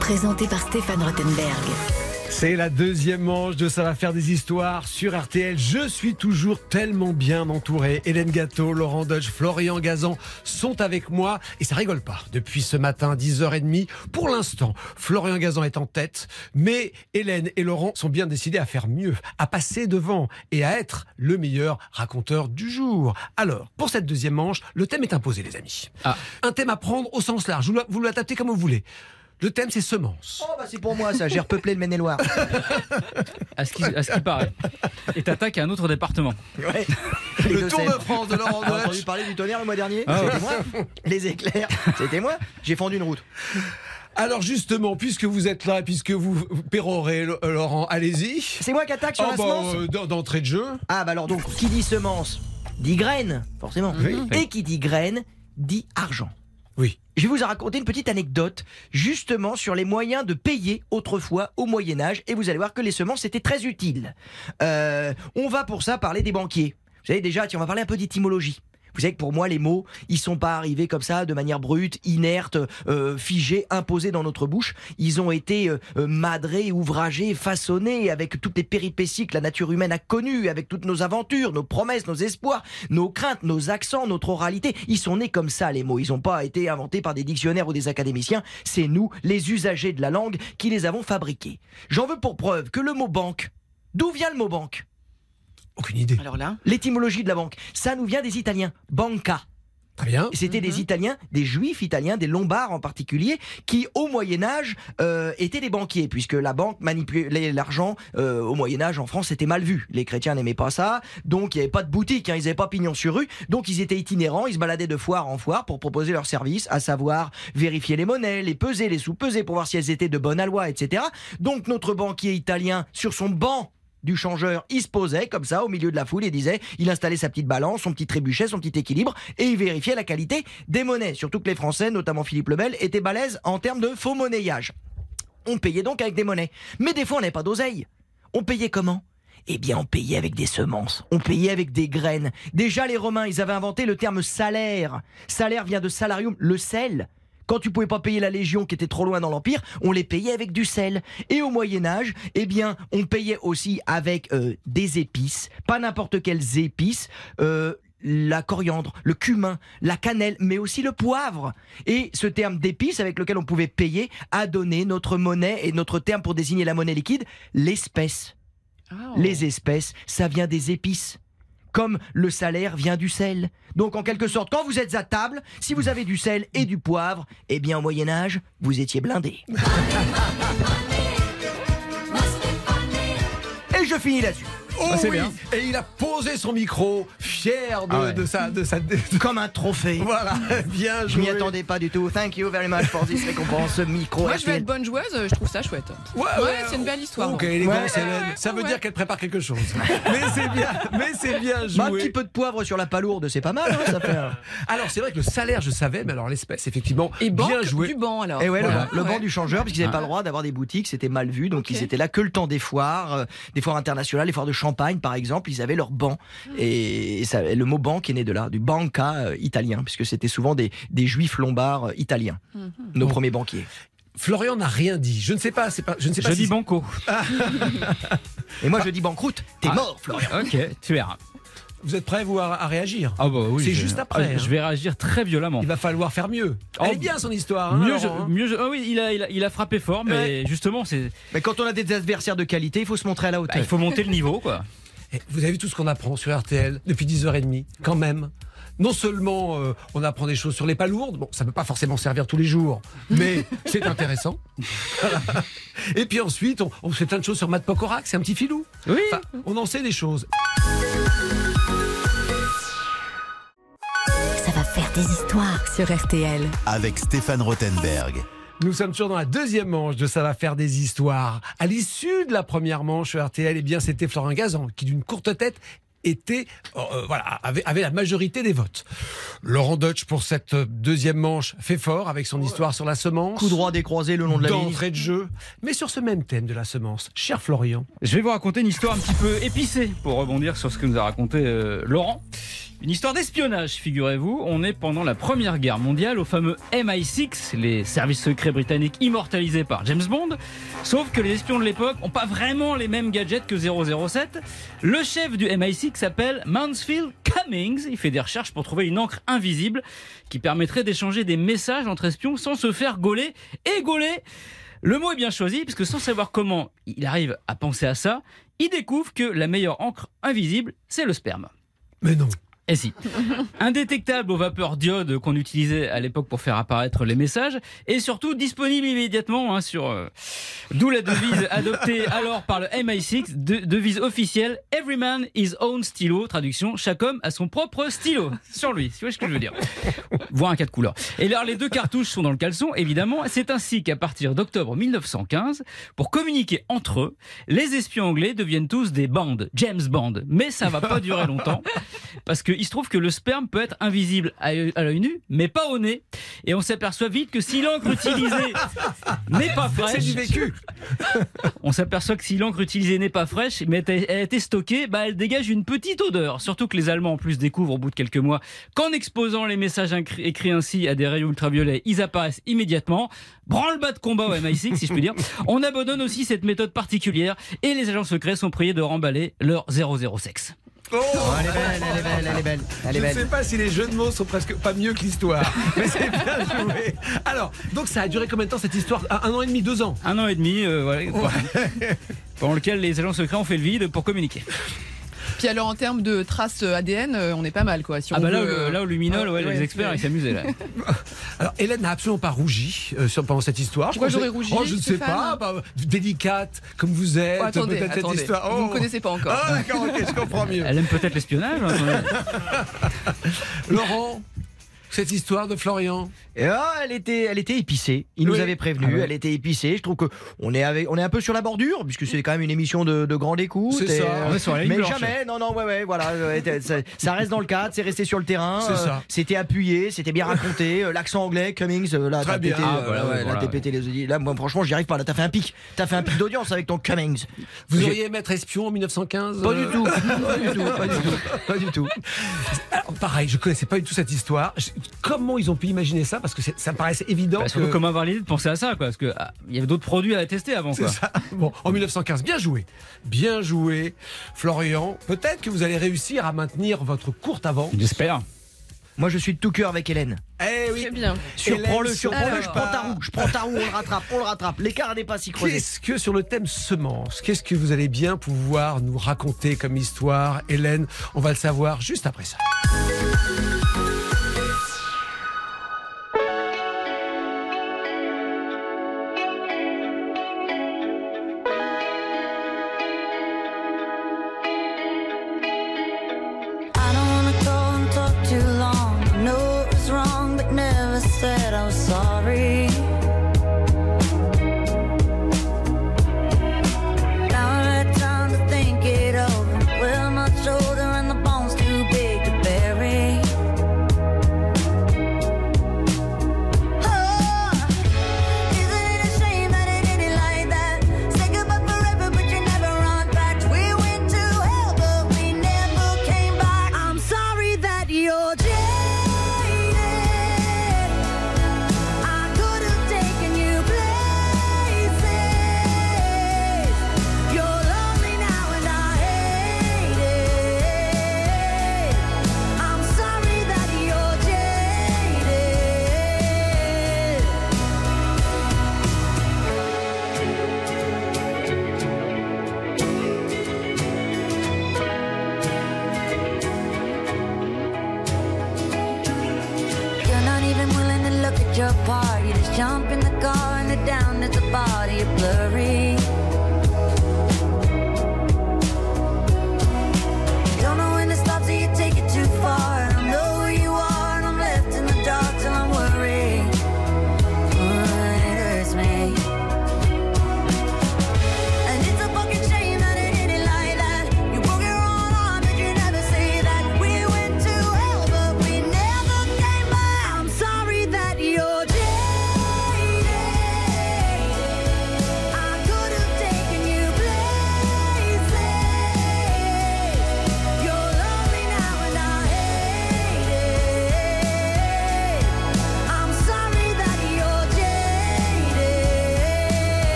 présenté par Stéphane Rothenberg. C'est la deuxième manche de Ça va faire des histoires sur RTL. Je suis toujours tellement bien entouré. Hélène Gâteau, Laurent Dodge, Florian Gazan sont avec moi et ça rigole pas. Depuis ce matin, 10h30, pour l'instant, Florian Gazan est en tête, mais Hélène et Laurent sont bien décidés à faire mieux, à passer devant et à être le meilleur raconteur du jour. Alors, pour cette deuxième manche, le thème est imposé, les amis. Ah. Un thème à prendre au sens large. Vous l'adaptez comme vous voulez. Le thème, c'est semences. Oh bah c'est pour moi ça, j'ai repeuplé le Maine-et-Loire. À ce qui, à ce qui paraît. Et t'attaques à un autre département. Ouais. Le Tour de. France de Laurent T'as entendu Dodge. parler du tonnerre le mois dernier Ah ouais. C'était moi. Les éclairs, c'était moi. J'ai fendu une route. Alors justement, puisque vous êtes là, puisque vous pérorez, euh, Laurent, allez-y. C'est moi qui attaque sur Oh, la bah, semence euh, d'en- D'entrée de jeu. Ah bah alors donc, qui dit semence dit graine, forcément. Et qui dit graine dit argent. Oui. Je vais vous raconter une petite anecdote justement sur les moyens de payer autrefois au Moyen Âge et vous allez voir que les semences étaient très utiles. Euh, on va pour ça parler des banquiers. Vous savez déjà, tiens, on va parler un peu d'étymologie. Vous savez que pour moi, les mots, ils sont pas arrivés comme ça, de manière brute, inerte, euh, figés, imposés dans notre bouche. Ils ont été euh, euh, madrés, ouvragés, façonnés avec toutes les péripéties que la nature humaine a connues, avec toutes nos aventures, nos promesses, nos espoirs, nos craintes, nos accents, notre oralité. Ils sont nés comme ça, les mots. Ils n'ont pas été inventés par des dictionnaires ou des académiciens. C'est nous, les usagers de la langue, qui les avons fabriqués. J'en veux pour preuve que le mot banque, d'où vient le mot banque? Aucune idée. Alors là, L'étymologie de la banque, ça nous vient des Italiens. Banca. Très bien. C'était des Italiens, des Juifs italiens, des Lombards en particulier, qui au Moyen Âge euh, étaient des banquiers, puisque la banque manipulait l'argent euh, au Moyen Âge en France, c'était mal vu. Les chrétiens n'aimaient pas ça, donc il n'y avait pas de boutique, hein, ils n'avaient pas pignon sur rue, donc ils étaient itinérants, ils se baladaient de foire en foire pour proposer leurs services, à savoir vérifier les monnaies, les peser, les sous-peser pour voir si elles étaient de bonne aloi, etc. Donc notre banquier italien, sur son banc du changeur, il se posait comme ça au milieu de la foule et disait, il installait sa petite balance, son petit trébuchet, son petit équilibre et il vérifiait la qualité des monnaies. Surtout que les Français, notamment Philippe Lebel, étaient balèzes en termes de faux monnayage. On payait donc avec des monnaies. Mais des fois, on n'avait pas d'oseille. On payait comment? Eh bien, on payait avec des semences, on payait avec des graines. Déjà, les Romains, ils avaient inventé le terme salaire. Salaire vient de salarium, le sel. Quand tu pouvais pas payer la légion qui était trop loin dans l'empire, on les payait avec du sel. Et au Moyen Âge, eh bien, on payait aussi avec euh, des épices, pas n'importe quelles épices. euh, la coriandre, le cumin, la cannelle, mais aussi le poivre. Et ce terme d'épices avec lequel on pouvait payer a donné notre monnaie et notre terme pour désigner la monnaie liquide, l'espèce. Oh. Les espèces, ça vient des épices. Comme le salaire vient du sel. Donc en quelque sorte, quand vous êtes à table, si vous avez du sel et du poivre, eh bien au Moyen Âge, vous étiez blindé. Et je finis là-dessus. Oh Ah, c'est oui. bien. Et il a posé son micro, fier de, Ah ouais. de sa, de sa. de- Comme un trophée. Voilà, bien Je m'y joué. attendais pas du tout. Thank you very much for this récompense micro. moi je vais être bonne joueuse, je trouve ça chouette. Ouais, Ouais, c'est une belle histoire. Ok, élégance, Ouais. Hélène. Ça veut Ouais. dire qu'elle prépare quelque chose. mais c'est bien, mais c'est bien joué. Bah, un petit peu de poivre sur la palourde, c'est pas mal, hein, ça fait. Alors c'est vrai que le salaire, je savais, mais alors l'espèce, effectivement, Et bien banque joué. du banc alors. Et ouais, le, Voilà. banc- le banc Ouais. du changeur, parce qu'ils n'avaient Ah. pas le droit d'avoir des boutiques, c'était mal vu, donc Ok. ils étaient là que le temps des foires, euh, des foires internationales, les foires de Champagne par exemple, ils avaient leur banc. Et ça, le mot banque est né de là, du banca euh, italien, puisque c'était souvent des, des juifs lombards euh, italiens, Mhm. nos Bon. premiers banquiers. Florian n'a rien dit. Je ne sais pas, c'est pas, je ne sais pas Je si dis banco. Et moi je dis banqueroute, t'es Ah. mort Florian. Ok, tu verras. vous êtes prêts vous à, à réagir. Ah bah oui. C'est juste après, ah, hein. Je vais réagir très violemment. Il va falloir faire mieux. Oh, Elle est bien son histoire. hein, Mieux, Laurent, je- hein. mieux je- ah oui, il a, il, a, il a frappé fort, mais justement, c'est, Mais quand on a des adversaires de qualité, il faut se montrer à la bah, hauteur. il faut monter le niveau, quoi. Eh, Vous avez vu tout ce qu'on apprend sur RTL depuis 10h30, quand même. Non seulement euh, on apprend des choses sur les palourdes, bon, ça ne peut pas forcément servir tous les jours, mais c'est intéressant. Voilà. Et puis ensuite, on, on fait plein de choses sur Matt Pokorak, c'est un petit filou. Oui. Enfin, on en sait des choses. Ça va faire des histoires. sur RTL. Avec Stéphane Rothenberg. Nous sommes toujours dans la deuxième manche de Ça va faire des histoires. À l'issue de la première manche RTL, eh bien, c'était Florent Gazan qui, d'une courte tête, était, euh, euh, voilà, avait, avait la majorité des votes. Laurent Deutsch, pour cette deuxième manche, fait fort avec son histoire sur la semence. Coup droit décroisé le long de la ligne. d'entrée de jeu. Mais sur ce même thème de la semence, cher Florian, Je vais vous raconter une histoire un petit peu épicée pour rebondir sur ce que nous a raconté euh, Laurent. Une histoire d'espionnage, figurez-vous. On est pendant la Première Guerre mondiale au fameux MI6, les services secrets britanniques immortalisés par James Bond. Sauf que les espions de l'époque n'ont pas vraiment les mêmes gadgets que 007. Le chef du MI6 s'appelle Mansfield Cummings. Il fait des recherches pour trouver une encre invisible qui permettrait d'échanger des messages entre espions sans se faire gauler. Et gauler le mot est bien choisi, puisque sans savoir comment il arrive à penser à ça, il découvre que la meilleure encre invisible, c'est le sperme. Mais non. Et si. Indétectable aux vapeurs d'iode qu'on utilisait à l'époque pour faire apparaître les messages, et surtout disponible immédiatement hein, sur. euh, D'où la devise adoptée alors par le MI6, de- devise officielle Every man his own stylo. Traduction chaque homme a son propre stylo sur lui. Tu vois ce que je veux dire? Voire un cas de couleur. Et alors les deux cartouches sont dans le caleçon, évidemment. C'est ainsi qu'à partir d'octobre 1915, pour communiquer entre eux, les espions anglais deviennent tous des bandes, James Bond. Mais ça va pas durer longtemps, parce qu'il se trouve que le sperme peut être invisible à à l'œil nu, mais pas au nez. Et on s'aperçoit vite que si l'encre utilisée n'est pas fraîche, C'est du vécu. on s'aperçoit que si l'encre utilisée n'est pas fraîche, mais elle a été stockée, bah, elle dégage une petite odeur. Surtout que les Allemands, en plus, découvrent au bout de quelques mois qu'en exposant les messages écrits ainsi à des rayons ultraviolets, ils apparaissent immédiatement. Branle-bas de combat au MI6, si je puis dire. On abandonne aussi cette méthode particulière et les agents secrets sont priés de remballer leur 00 sexe. Oh, Elle est belle, elle est belle, elle est belle. Elle je est ne sais pas si les jeux de mots sont presque pas mieux que l'histoire, mais c'est bien joué. Alors, donc ça a duré combien de temps cette histoire? Un, un an et demi, deux ans? Un an et demi, euh, voilà, pendant lequel les agents secrets ont fait le vide pour communiquer. Puis alors en termes de traces ADN, euh, on est pas mal quoi. Si Ah on bah là, veut, au- euh, là au luminol, ouais, ouais, les experts, ils s'amusaient là. Alors, Hélène n'a absolument pas rougi euh, sur, pendant cette histoire. Pourquoi j'aurais rougi, Oh, je ne sais pas. bah, délicate, comme vous êtes. Oh, attendez, peut-être cette. Vous Oh. me connaissez pas encore. Ah, d'accord, ok, je comprends mieux. Elle aime peut-être l'espionnage. hein, Laurent, cette histoire de Florian. Et ah, elle était, elle était épicée. Il nous avait prévenu. Ah ouais. Elle était épicée. Je trouve que on est avec, on est un peu sur la bordure puisque c'est quand même une émission de, de grande écoute. C'est ça. euh, On est sur la ligne mais blanche. jamais. Non, non, ouais, ouais, voilà. ouais, ça, ça reste dans le cadre. C'est resté sur le terrain. C'est ça. C'était appuyé. C'était bien raconté. euh, L'accent anglais, Cummings. euh, Là, Très t'as bien. pété, Ah, euh, voilà, ouais, ouais, là, voilà. pété les audits. Là, moi, franchement, j'y arrive pas. Là, t'as fait un pic. T'as fait un pic d'audience avec ton Cummings. Vous auriez aimé être espion en 1915 Pas euh, du tout. Pas du tout. Pas du tout. Pas du tout. Alors, pareil, je connaissais pas du tout cette histoire. Comment ils ont pu imaginer ça Parce que ça me paraissait évident. Bah, que- comment avoir l'idée de penser à ça, quoi, parce que ah, il y avait d'autres produits à tester avant, quoi. ça. Bon, en 1915, bien joué. Bien joué, Florian. Peut-être que vous allez réussir à maintenir votre courte avance. J'espère. Moi, je suis de tout cœur avec Hélène. Eh oui. Bien. Surprends-le, surprends-le. Je prends ta roue. Je prends ta roue. On le rattrape. On le rattrape. L'écart n'est pas si creusé. Qu'est-ce que sur le thème semences, qu'est-ce que vous allez bien pouvoir nous raconter comme histoire, Hélène? On va le savoir juste après ça.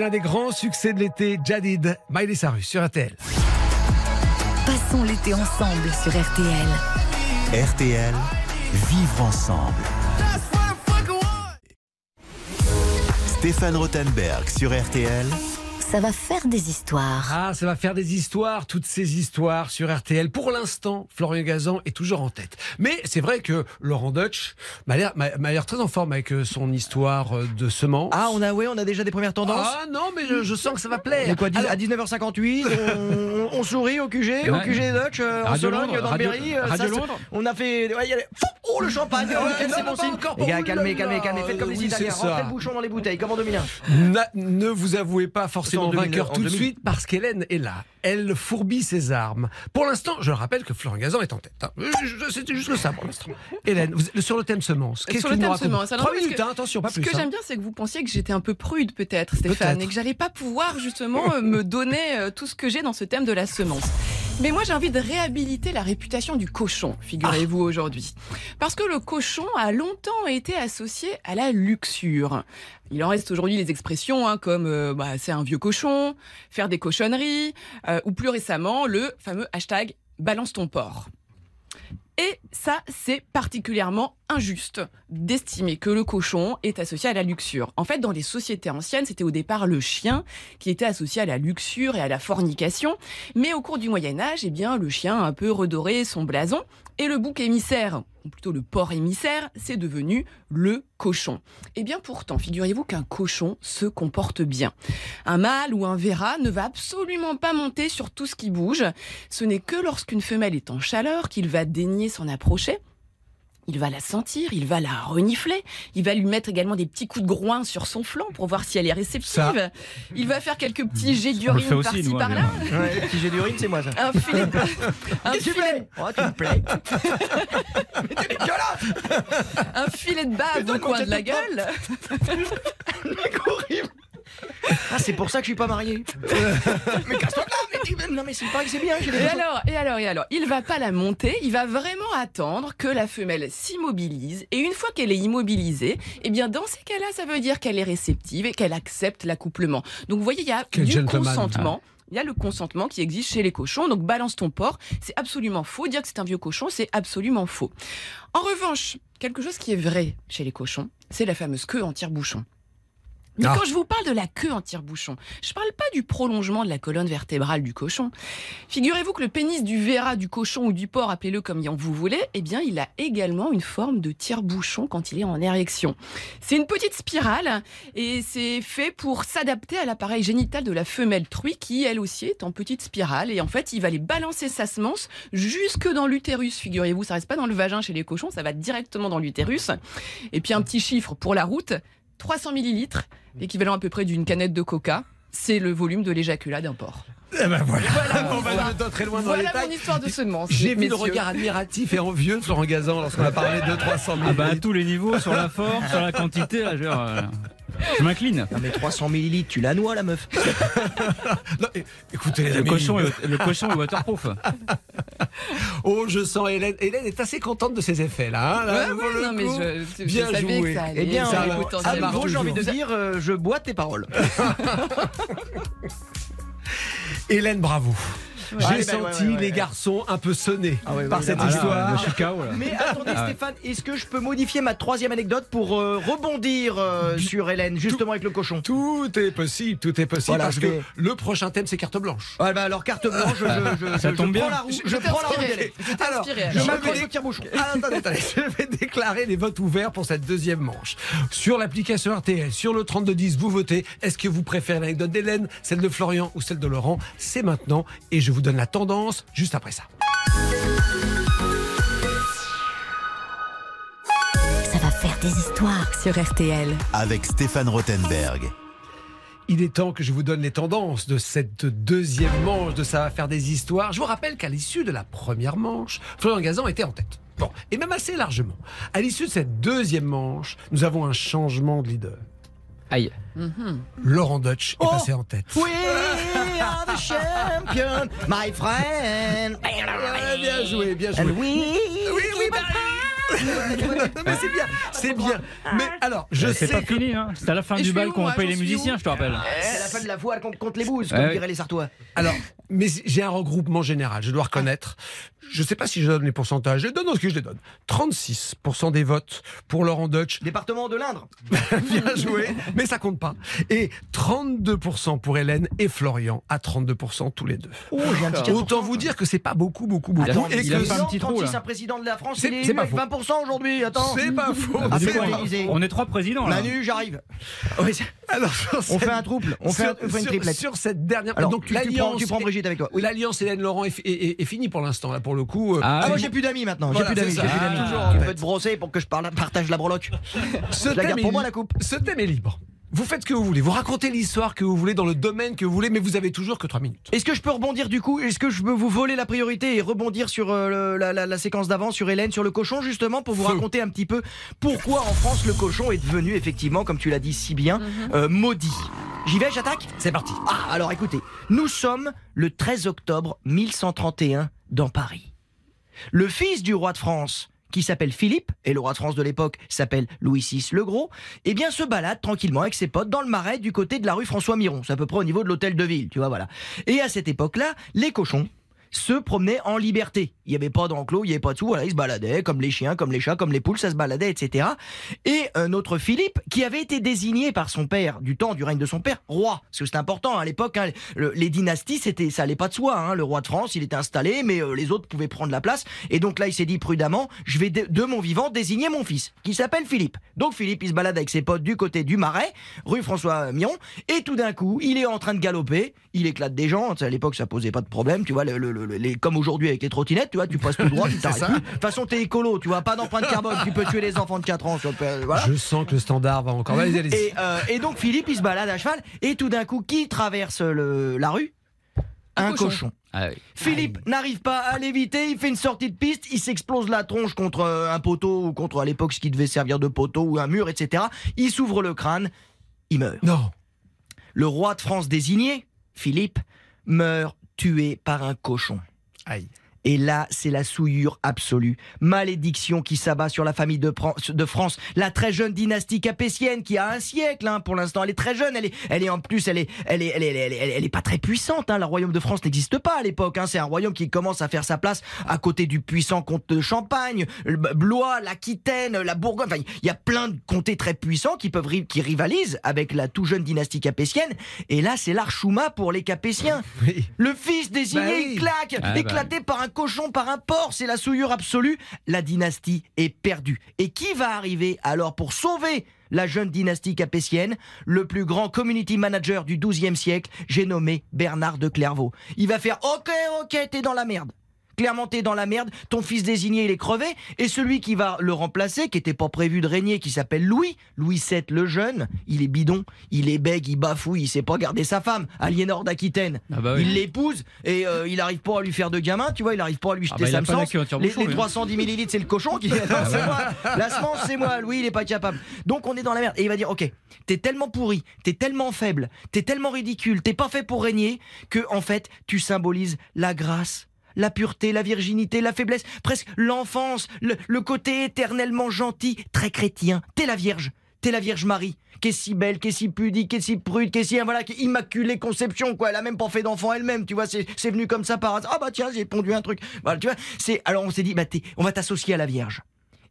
C'est l'un des grands succès de l'été, Jadid, Miley Cyrus sur RTL. Passons l'été ensemble sur RTL. RTL, vivre ensemble. Stéphane Rothenberg sur RTL. Ça va faire des histoires. Ah, ça va faire des histoires, toutes ces histoires sur RTL. Pour l'instant, Florian Gazan est toujours en tête. Mais c'est vrai que Laurent Deutsch m'a l'air, m'a m'a l'air très en forme avec euh, son histoire euh, de semences. Ah, on a, ouais, on a déjà des premières tendances. Ah non, mais je, je sens que ça va plaire. Mais quoi, dix- Alors, à 19h58, on, on sourit au QG, au. QG des Dutch, euh, en Sologne, Londres, dans Radio- Berry. euh, Radio ça, c'est- Londres. On a fait. ouais, il y a les- Oh, le champagne Ouais, oh, quel non, c'est bon signe. Les gars, calmez, calmez, calmez. Faites comme les Oui, Italiens. Rentrez le bouchon dans les bouteilles, comme en 2001. Na- ne vous avouez pas forcément en 2000, vainqueur en tout de 2000. suite parce qu'Hélène est là. Elle fourbit ses armes. Pour l'instant, je rappelle que Florian Gazan est en tête. hein. C'était juste ça pour l'instant. Hélène, vous- sur le thème semence, qu'est-ce que le vous thème semence, alors, minutes, que- hein, attention, pas Ce plus. que hein. j'aime bien, c'est que vous pensiez que j'étais un peu prude, peut-être, Stéphane, et que j'allais pas pouvoir justement euh, me donner euh, tout ce que j'ai dans ce thème de la semence. Mais moi, j'ai envie de réhabiliter la réputation du cochon, figurez-vous aujourd'hui, parce que le cochon a longtemps été associé à la luxure. Il en reste aujourd'hui les expressions hein, comme euh, bah, c'est un vieux cochon, faire des cochonneries, euh, ou plus récemment le fameux hashtag balance ton porc. Et ça, c'est particulièrement injuste d'estimer que le cochon est associé à la luxure. En fait, dans les sociétés anciennes, c'était au départ le chien qui était associé à la luxure et à la fornication. Mais au cours du Moyen Âge, eh bien, le chien a un peu redoré son blason et le bouc émissaire, ou plutôt le porc émissaire, c'est devenu le cochon. Eh bien, pourtant, figurez-vous qu'un cochon se comporte bien. Un mâle ou un verra ne va absolument pas monter sur tout ce qui bouge. Ce n'est que lorsqu'une femelle est en chaleur qu'il va daigner s'en approcher. Il va la sentir, il va la renifler, il va lui mettre également des petits coups de groin sur son flanc pour voir si elle est réceptive. Ça. Il va faire quelques petits jets d'urine par-ci nous, par-là. hein, Ouais, le petit jet d'urine, c'est moi ça. Un filet de... un filet... Oh, tu me plais. un filet de bave donc, au coin de la gueule. horrible. Ah, c'est pour ça que je suis pas marié. mais casse-toi là, mais Non, mais c'est pas que c'est bien. j'ai Et alors, et alors, et alors, il va pas la monter, il va vraiment attendre que la femelle s'immobilise. Et une fois qu'elle est immobilisée, eh bien, dans ces cas-là, ça veut dire qu'elle est réceptive et qu'elle accepte l'accouplement. Donc, vous voyez, il y a Quel du gentleman. consentement. Il y a le consentement qui existe chez les cochons. Donc, balance ton porc, c'est absolument faux. Dire que c'est un vieux cochon, c'est absolument faux. En revanche, quelque chose qui est vrai chez les cochons, c'est la fameuse queue en tire-bouchon. Mais Ah. quand je vous parle de la queue en tire-bouchon, je parle pas du prolongement de la colonne vertébrale du cochon. Figurez-vous que le pénis du verra, du cochon ou du porc, appelez-le comme vous voulez, eh bien, il a également une forme de tire-bouchon quand il est en érection. C'est une petite spirale et c'est fait pour s'adapter à l'appareil génital de la femelle truie qui, elle aussi, est en petite spirale. Et en fait, il va aller balancer sa semence jusque dans l'utérus. Figurez-vous, ça reste pas dans le vagin chez les cochons, ça va directement dans l'utérus. Et puis un petit chiffre pour la route, 300 millilitres, équivalent à peu près d'une canette de coca. C'est le volume de l'éjaculat d'un porc. Eh ben voilà, Voilà mon on va histoire. pas très loin dans Voilà les détails. mon histoire de semence. J'ai vu le regard admiratif et envieux Florent Gazan lorsqu'on a parlé de 300 000. Ah bah à tous les niveaux, sur la forme, sur la quantité, là, euh, je m'incline. Non, mais 300 millilitres, tu la noies, la meuf. Non, écoutez les Le amis. cochon, est, le cochon est waterproof. Oh, je sens Hélène. Hélène est assez contente de ses effets là. hein, là, Ouais, non, coup. je bien savais joué. que ça allait. Eh bien, Ça euh, à nouveau, j'ai envie de dire, euh, je bois tes paroles. Hélène, bravo. J'ai Ouais, bah, senti ouais, ouais, ouais, les garçons un peu sonnés Ah ouais, par cette histoire. Chicago, là. Mais attendez, Ah. Stéphane, est-ce que je peux modifier ma troisième anecdote pour euh, rebondir euh, sur Hélène, justement avec le cochon? Tout est possible, tout est possible Voilà, parce je que vais- le prochain thème c'est carte blanche. Ah bah alors carte blanche, je, je, je, Ça je tombe prends bien. la roue, Je- je, je prends la roue. Je Alors, je. Ah, je vais déclarer les votes ouverts pour cette deuxième manche. Sur l'application RTL, sur le 3210, vous votez. Est-ce que vous préférez l'anecdote d'Hélène, celle de Florian ou celle de Laurent? C'est maintenant et je vous donne la tendance juste après ça. Ça va faire des histoires sur RTL. Avec Stéphane Rothenberg. Il est temps que je vous donne les tendances de cette deuxième manche de Ça va faire des histoires. Je vous rappelle qu'à l'issue de la première manche, Florian Gazan était en tête. Bon, et même assez largement. À l'issue de cette deuxième manche, nous avons un changement de leader. Aïe. Laurent Deutsch est Oh passé en tête. We are the champion, my friend. Ouais, bien joué, bien joué. And we Oui, oui, Non, mais c'est bien, c'est bien. Mais alors, je Euh, C'est sais pas que- fini, hein. C'est à la fin Et du bal qu'on paye les musiciens, je te rappelle. C'est la fin de la voile contre, contre les bouses, comme diraient les Sartois. Alors, mais j'ai un regroupement général, je dois reconnaître. Je ne sais pas si je donne les pourcentages. Je les donne, non, ce que je les donne. 36% des votes pour Laurent Deutsch. Département de l'Indre. Bien joué, mais ça compte pas. Et 32% pour Hélène et Florian, à 32% tous les deux. Oh, j'ai un petit 4%. Autant vous dire que c'est pas beaucoup, beaucoup, beaucoup. Attends, et il a que fait un petit trou, 36, là. un président de la France, C'est- pas faux. 20% aujourd'hui. Attends. c'est pas faux. Ah, c'est quoi, On est trois présidents là. Manu, j'arrive. Oui, Alors, on cette- fait un trouble. On fait, un- sur, fait une sur- triplette. sur cette dernière. Alors, donc tu, tu prends, l'alliance, tu prends Brigitte avec toi. Oui. l'alliance Hélène Laurent est, est, est- est finie pour l'instant là pour le coup. euh, Ah, Ah, moi j'ai plus d'amis maintenant. Voilà, j'ai plus d'amis. Ah, tu peux te brosser pour que je parle- partage la breloque. ce Je la garde pour moi la coupe. Ce thème est libre. Vous faites ce que vous voulez. Vous racontez l'histoire que vous voulez dans le domaine que vous voulez, mais vous avez toujours que 3 minutes. Est-ce que je peux rebondir du coup? Est-ce que je peux vous voler la priorité et rebondir sur euh, la, la- la séquence d'avant, sur Hélène, sur le cochon justement, pour vous Feu. raconter un petit peu pourquoi en France le cochon est devenu effectivement, comme tu l'as dit si bien, euh, maudit? J'y vais, j'attaque? C'est parti. Ah, alors écoutez, nous sommes le 13 octobre 1131 dans Paris. Le fils du roi de France, qui s'appelle Philippe, et le roi de France de l'époque s'appelle Louis VI le Gros, eh bien se balade tranquillement avec ses potes dans le marais du côté de la rue François Miron. C'est à peu près au niveau de l'hôtel de ville, tu vois, voilà. Et à cette époque-là, les cochons se promenaient en liberté. Il n'y avait pas d'enclos, il n'y avait pas de sous, voilà, ils se baladaient comme les chiens, comme les chats, comme les poules, ça se baladait, etc. Et euh, notre Philippe, qui avait été désigné par son père, du temps du règne de son père, roi, parce que c'est important à l'époque, hein, le- les dynasties, c'était, ça allait pas de soi. hein. Le roi de France, il était installé, mais euh, les autres pouvaient prendre la place. Et donc là, il s'est dit prudemment, je vais de, mon vivant désigner mon fils, qui s'appelle Philippe. Donc Philippe, il se balade avec ses potes du côté du Marais, rue François Miron, et tout d'un coup, il est en train de galoper, il éclate des gens. À l'époque, ça posait pas de problème, tu vois, le- le- comme aujourd'hui avec les trottinettes, vois, tu passes tout droit, tu t'arrêtes. De toute façon, t'es écolo, tu vois, pas d'empreinte carbone, tu peux tuer les enfants de 4 ans. Sur le- voilà. Je sens que le standard va encore. Allez, allez. Et, euh, et donc Philippe, il se balade à cheval, et tout d'un coup, qui traverse le- la rue? Un cochon. cochon. Ah oui. Philippe n'arrive pas à l'éviter, il fait une sortie de piste, il s'explose la tronche contre euh, un poteau ou contre à l'époque ce qui devait servir de poteau ou un mur, etc. Il s'ouvre le crâne, il meurt. Non. Le roi de France désigné, Philippe, meurt tué par un cochon. Aïe. Et là, c'est la souillure absolue. Malédiction qui s'abat sur la famille de, France. La très jeune dynastie capétienne qui a un siècle, hein, pour l'instant. Elle est très jeune. Elle est, elle est en plus, elle est, elle est, elle est, elle est, elle pas très puissante. Hein. Le royaume de France n'existe pas à l'époque. Hein. C'est un royaume qui commence à faire sa place à côté du puissant comte de Champagne, le Blois, l'Aquitaine, la Bourgogne. Enfin, il y a plein de comtés très puissants qui peuvent, qui rivalisent avec la tout jeune dynastie capétienne. Et là, c'est l'archouma pour les capétiens. Oui. Le fils désigné, Bah oui. il claque, Ah bah éclaté par un cochon, par un porc, c'est la souillure absolue. La dynastie est perdue. Et qui va arriver alors pour sauver la jeune dynastie capétienne? Le plus grand community manager du XIIe siècle, j'ai nommé Bernard de Clairvaux. Il va faire OK, OK, t'es dans la merde. Clairement, t'es dans la merde. Ton fils désigné, il est crevé. Et celui qui va le remplacer, qui était pas prévu de régner, qui s'appelle Louis, Louis VII le jeune, il est bidon, il est bègue, il bafouille, il sait pas garder sa femme, Aliénor d'Aquitaine. Ah bah oui. Il l'épouse et euh, il arrive pas à lui faire de gamin, tu vois, il arrive pas à lui Ah jeter bah, il a sa Les, tire-bouchon, les lui, hein. 310 millilitres, c'est le cochon qui. Non, c'est moi. La semence, c'est moi. Louis, il est pas capable. Donc on est dans la merde. Et il va dire, ok, t'es tellement pourri, t'es tellement faible, t'es tellement ridicule, t'es pas fait pour régner que en fait, tu symbolises la grâce. La pureté, la virginité, la faiblesse, presque l'enfance, le, côté éternellement gentil, très chrétien. T'es la Vierge, t'es la Vierge Marie, qui est si belle, qui est si pudique, qui est si prude, qui est si voilà, qui immaculée conception quoi. Elle a même pas fait d'enfant elle-même, tu vois. C'est venu comme ça par hasard. Ah bah tiens, j'ai pondu un truc. Voilà, tu vois. C'est alors on s'est dit bah on va t'associer à la Vierge.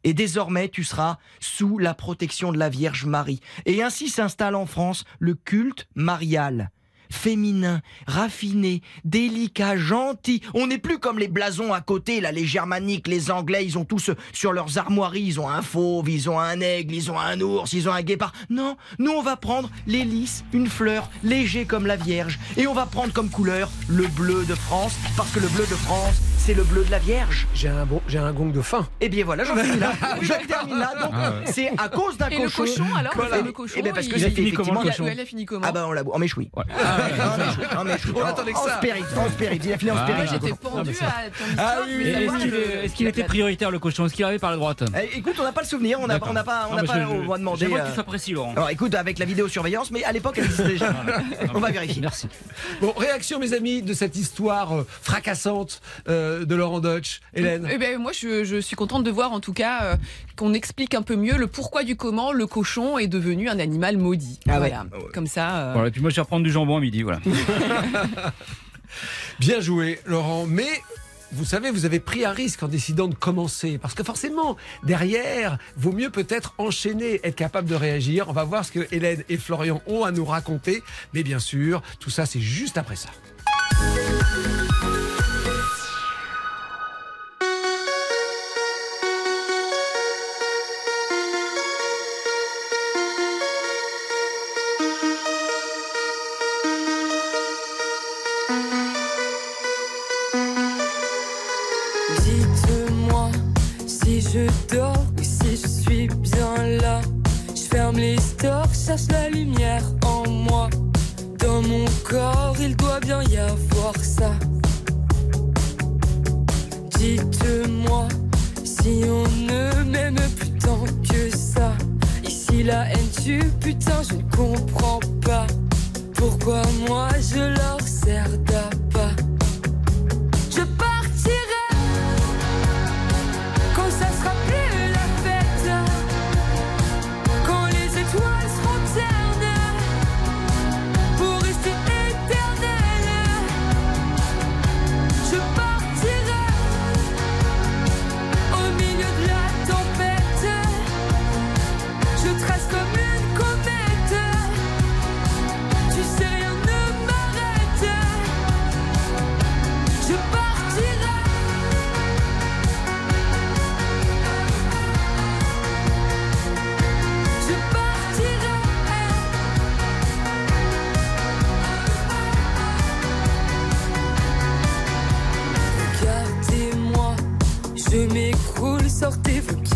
Et désormais, tu seras sous la protection de la Vierge Marie. Et ainsi s'installe en France le culte marial. Féminin, raffiné, délicat, gentil. On n'est plus comme les blasons à côté, là, les germaniques, les anglais, ils ont tous euh, sur leurs armoiries, ils ont un fauve, ils ont un aigle, ils ont un ours, ils ont un guépard. Non, nous on va prendre les lys, une fleur, léger comme la Vierge. Et on va prendre comme couleur le bleu de France, parce que le bleu de France, c'est le bleu de la Vierge. J'ai un bon, j'ai un gong de fin. Et bien voilà, j'en finis là. Je termine là. Donc, Ah ouais. c'est à cause d'un Et le cochon. cochon, alors Voilà. le cochon, Eh ben, parce que il- a fini comment, cochon a fini Ah bah on l'a en méchoui. Ouais. En méchoui, en méchoui. On attendait que En ça. spirit, en spirit. Il a filé en Ah. spirit. J'étais cochon. pendue à ton Ah oui, je Est-ce qu'il était prioritaire le cochon? Est-ce qu'il arrivait par la droite? Eh, Écoute, on n'a pas le souvenir, on n'a D'accord. on n'a pas, on Non, n'a mais pas, je- on va demander. J'aimerais que euh, tu sois précis, Laurent. Alors écoute, avec la vidéosurveillance, mais à l'époque elle existait déjà. on va vérifier. Merci. Bon, réaction, mes amis, de cette histoire euh, fracassante euh, de, Laurent Deutsch Hélène Eh ben, moi, je, je suis contente de voir en tout cas euh, qu'on explique un peu mieux le pourquoi du comment le cochon est devenu un animal maudit. Ah ouais. voilà. Comme ça. euh, Voilà, et puis moi je vais reprendre du jambon à Bien joué, Laurent. Mais vous savez, vous avez pris un risque en décidant de commencer. Parce que forcément, derrière, vaut mieux peut-être enchaîner, être capable de réagir. On va voir ce que Hélène et Florian ont à nous raconter. Mais bien sûr, tout ça, c'est juste après ça.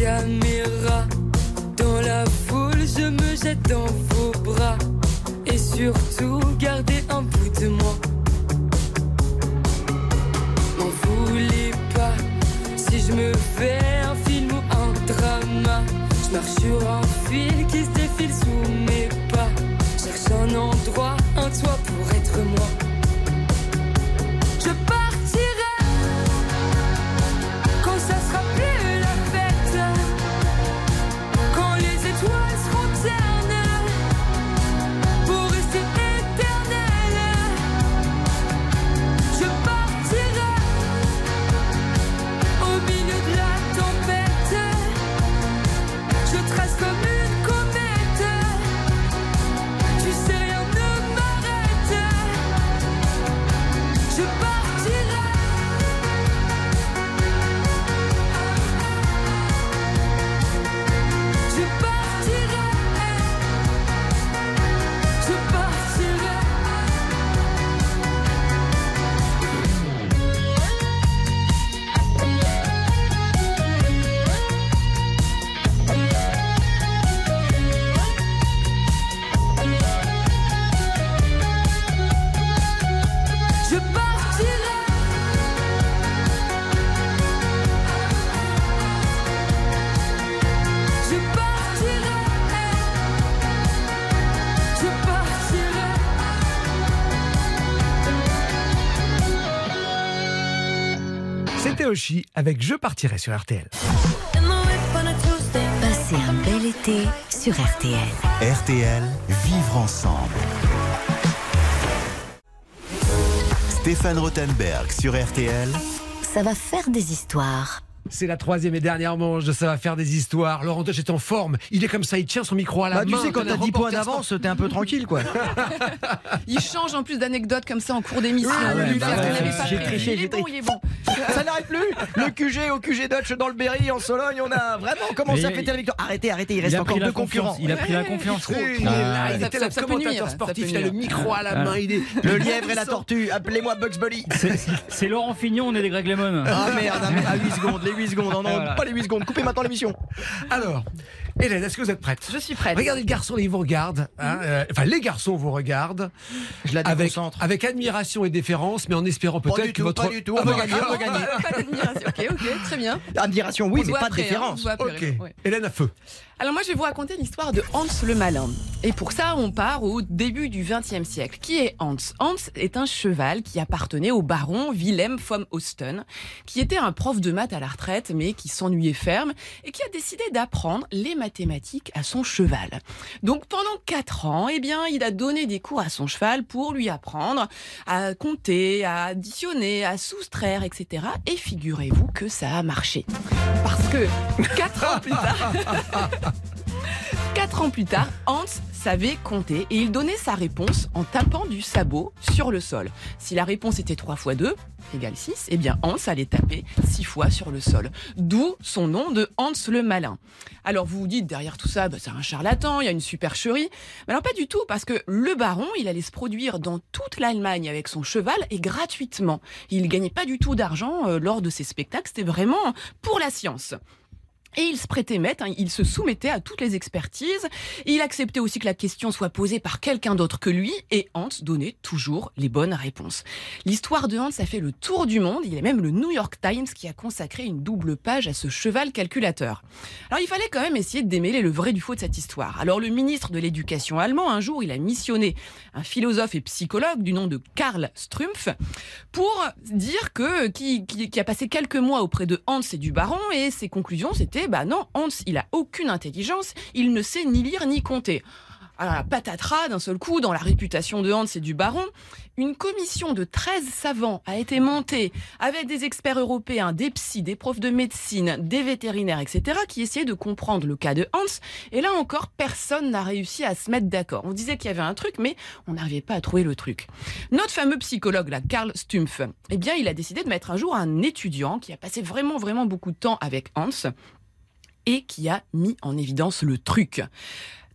Ella es mía. Avec Je partirai sur RTL. Passez un bel été sur RTL. RTL, vivre ensemble. Stéphane Rothenberg sur RTL. Ça va faire des histoires. C'est la troisième et dernière manche de Ça va faire des histoires. Laurent Deutsch est en forme. Il est comme ça, il tient son micro à la Bah, tu main. sais, quand t'as un 10 points d'avance, t'es un peu tranquille, quoi. Il change en plus d'anecdotes comme ça en cours d'émission. Ah ouais, bah ouais, n'avait pas j'ai triché, Il est j'ai bon, triché. il est bon. Ça n'arrête plus Le QG au QG Dutch dans le Berry en Sologne, on a vraiment commencé à fêter la victoire. Arrêtez, arrêtez, il reste Il a encore pris la deux concurrents. confiance. Il a pris la confiance. Il est là, Ah, était ça- le commentateur sportif, il a le micro à la Ah. main, Le lièvre et la tortue, appelez-moi Bugs Bunny. C'est- Laurent Fignon, on est des Greg Lemon. Ah merde, ah, à 8 secondes, les 8 secondes, non, non, Voilà. pas les 8 secondes, coupez maintenant l'émission. Alors, Hélène, est-ce que vous êtes prête? Je suis prête. Regardez le garçon, il vous regarde. hein, euh, enfin, les garçons vous regardent Je la avec, déconcentre. avec admiration et déférence, mais en espérant peut-être que tout, votre. pas du tout, Ah, on va gagner, on va gagner. Pas d'admiration. Ok, ok, très bien. Admiration, oui, On mais pas de hein, voit après, Ok, ouais. Hélène à feu. Alors moi, je vais vous raconter l'histoire de Hans le Malin. Et pour ça, on part au début du XXe siècle. Qui est Hans? Hans est un cheval qui appartenait au baron Willem von Osten, qui était un prof de maths à la retraite, mais qui s'ennuyait ferme et qui a décidé d'apprendre les mathématiques à son cheval. Donc pendant quatre ans, eh bien, il a donné des cours à son cheval pour lui apprendre à compter, à additionner, à soustraire, etc. Et figurez-vous que ça a marché. Parce que quatre ans plus tard, Quatre ans plus tard, Hans savait compter et il donnait sa réponse en tapant du sabot sur le sol. Si la réponse était 3 fois 2 égale 6, eh bien Hans allait taper 6 fois sur le sol. D'où son nom de Hans le Malin. Alors vous vous dites derrière tout ça, bah, c'est un charlatan, il y a une supercherie. Mais alors pas du tout, parce que le baron, il allait se produire dans toute l'Allemagne avec son cheval et gratuitement. Il gagnait pas du tout d'argent euh, lors de ses spectacles, c'était vraiment pour la science. Et il se prêtait maître, hein, il se soumettait à toutes les expertises. Il acceptait aussi que la question soit posée par quelqu'un d'autre que lui, et Hans donnait toujours les bonnes réponses. L'histoire de Hans a fait le tour du monde. Il y a même le New York Times qui a consacré une double page à ce cheval calculateur. Alors il fallait quand même essayer de démêler le vrai du faux de cette histoire. Alors le ministre de l'Éducation allemand, un jour, il a missionné un philosophe et psychologue du nom de Karl Strumpf pour dire que qui, a passé quelques mois auprès de Hans et du baron, et ses conclusions c'était bah non, Hans, il a aucune intelligence, il ne sait ni lire ni compter. Alors, la patatras, d'un seul coup, dans la réputation de Hans et du baron, une commission de 13 savants a été montée avec des experts européens, des psys, des profs de médecine, des vétérinaires, etc., qui essayaient de comprendre le cas de Hans. Et là encore, personne n'a réussi à se mettre d'accord. On disait qu'il y avait un truc, mais on n'arrivait pas à trouver le truc. Notre fameux psychologue, là, Karl Stumpf, eh bien, il a décidé de mettre un jour un étudiant qui a passé vraiment, vraiment beaucoup de temps avec Hans et qui a mis en évidence le truc.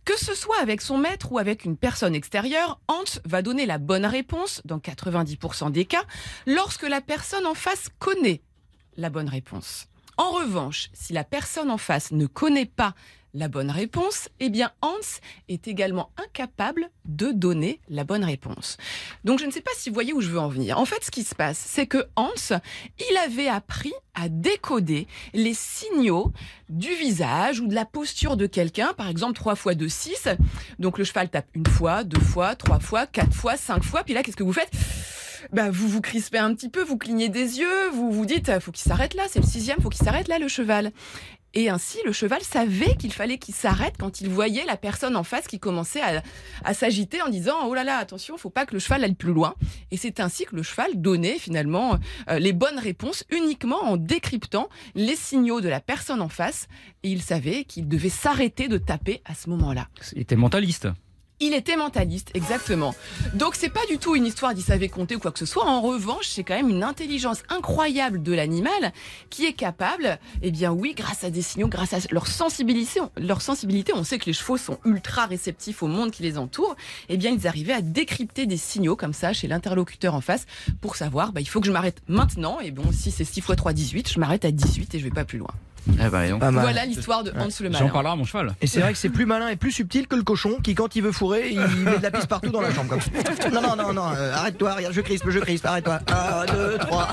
Que ce soit avec son maître ou avec une personne extérieure, Hans va donner la bonne réponse dans 90% des cas lorsque la personne en face connaît la bonne réponse. En revanche, si la personne en face ne connaît pas la bonne réponse, eh bien Hans est également incapable de donner la bonne réponse. Donc je ne sais pas si vous voyez où je veux en venir. En fait, ce qui se passe, c'est que Hans, il avait appris à décoder les signaux du visage ou de la posture de quelqu'un, par exemple 3 fois 2, 6. Donc le cheval tape une fois, deux fois, trois fois, quatre fois, cinq fois, puis là, qu'est-ce que vous faites? Bah, vous vous crispez un petit peu, vous clignez des yeux, vous vous dites, faut qu'il s'arrête là, c'est le sixième, faut qu'il s'arrête là, le cheval. Et ainsi, le cheval savait qu'il fallait qu'il s'arrête quand il voyait la personne en face qui commençait à, s'agiter en disant oh là là attention, faut pas que le cheval aille plus loin. Et c'est ainsi que le cheval donnait finalement euh, les bonnes réponses uniquement en décryptant les signaux de la personne en face. Et il savait qu'il devait s'arrêter de taper à ce moment-là. Il était mentaliste. Il était mentaliste, exactement. Donc c'est pas du tout une histoire d'il savait compter ou quoi que ce soit. En revanche, c'est quand même une intelligence incroyable de l'animal qui est capable, eh bien oui, grâce à des signaux, grâce à leur sensibilité, leur sensibilité, on sait que les chevaux sont ultra réceptifs au monde qui les entoure. Eh bien, ils arrivaient à décrypter des signaux comme ça chez l'interlocuteur en face pour savoir, bah, il faut que je m'arrête maintenant. Et bon, si c'est 6 x 3, 18, je m'arrête à 18 et je vais pas plus loin. Eh ben, donc, Pas mal. Voilà l'histoire de Hans le J'en malin. parlerai à mon cheval. Et c'est vrai que c'est plus malin et plus subtil que le cochon qui, quand il veut fourrer, il met de la pisse partout dans la chambre. Comme... Non, non, non, non, euh, arrête-toi, regarde, je crispe, je crispe, arrête-toi. Un, deux, trois.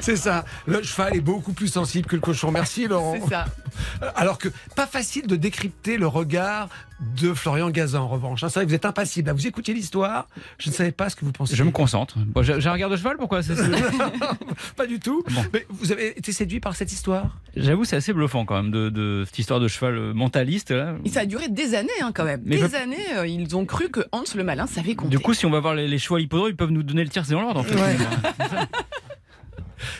C'est ça. Le cheval est beaucoup plus sensible que le cochon. Merci Laurent. C'est ça. Alors que pas facile de décrypter le regard de Florian Gazan en revanche. hein. C'est vrai que vous êtes impassible. Vous écoutiez l'histoire. Je ne savais pas ce que vous pensiez. Je me concentre. Bon, j'ai un regard de cheval, pourquoi? Pas du tout. Bon. Mais vous avez été séduit par cette histoire? J'avoue, c'est assez bluffant quand même de, de cette histoire de cheval euh, mentaliste. Là. Et ça a duré des années hein, quand même. Mais des années, euh, ils ont cru que Hans le malin savait compter. Du coup, si on va voir les, les chevaux à l'hippodrome, ils peuvent nous donner le tiercé dans l'ordre. En fait.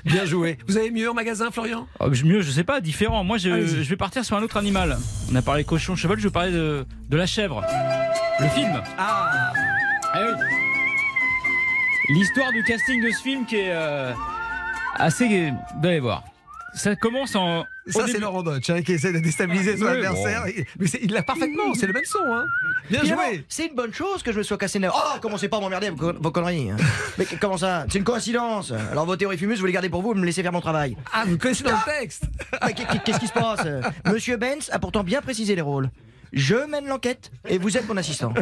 Bien joué. Vous avez mieux en magasin, Florian? Oh, mieux, je sais pas, différent. Moi, je, vais partir sur un autre animal. On a parlé cochon, cheval, je vais parler de, de la chèvre. Le film. Ah Ah oui. L'histoire du casting de ce film qui est euh, assez. Vous allez voir. Ça commence en. Ça, c'est début- Laurent Dodge hein, qui essaie de déstabiliser son Oui, adversaire. Mais il l'a parfaitement, c'est le même son. Hein. Bien joué. C'est une bonne chose que je me sois cassé le. Oh, commencez pas à m'emmerder avec vos, vos conneries. hein. Mais comment ça? C'est une coïncidence. Alors vos théories fumeuses, vous les gardez pour vous, vous me laissez faire mon travail. Ah, vous connaissez dans le texte qu'est- Qu'est-ce qui se passe? Monsieur Benz a pourtant bien précisé les rôles. Je mène l'enquête et vous êtes mon assistant.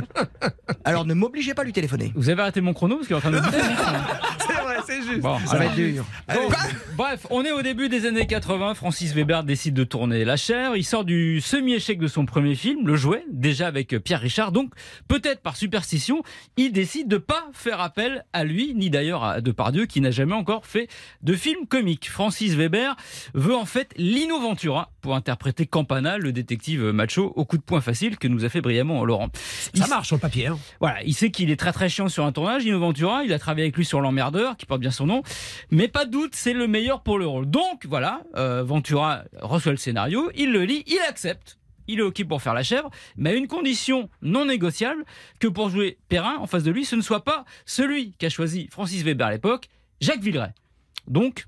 Alors ne m'obligez pas à lui téléphoner. Vous avez arrêté mon chrono parce qu'il est en train de. Vrai, c'est juste. Bon, Ça va être dur. Donc, bref, on est au début des années 80. Francis Weber décide de tourner La Chair. Il sort du semi-échec de son premier film, Le Jouet, déjà avec Pierre Richard. Donc, peut-être par superstition, il décide de pas faire appel à lui, ni d'ailleurs à Depardieu, qui n'a jamais encore fait de film comique. Francis Weber veut en fait Lino Ventura pour interpréter Campana, le détective macho, au coup de poing facile que nous a fait brillamment Laurent. Ça marche sur le papier. hein. Voilà, il sait qu'il est très très chiant sur un tournage, Lino Ventura, il a travaillé avec lui sur L'Emmerdeur, qui bien son nom, mais pas de doute, c'est le meilleur pour le rôle. Donc voilà, euh, Ventura reçoit le scénario, il le lit, il accepte. Il est OK pour faire la chèvre, mais à une condition non négociable, que pour jouer Perrin, en face de lui, ce ne soit pas celui qu'a choisi Francis Weber à l'époque, Jacques Villeray. Donc,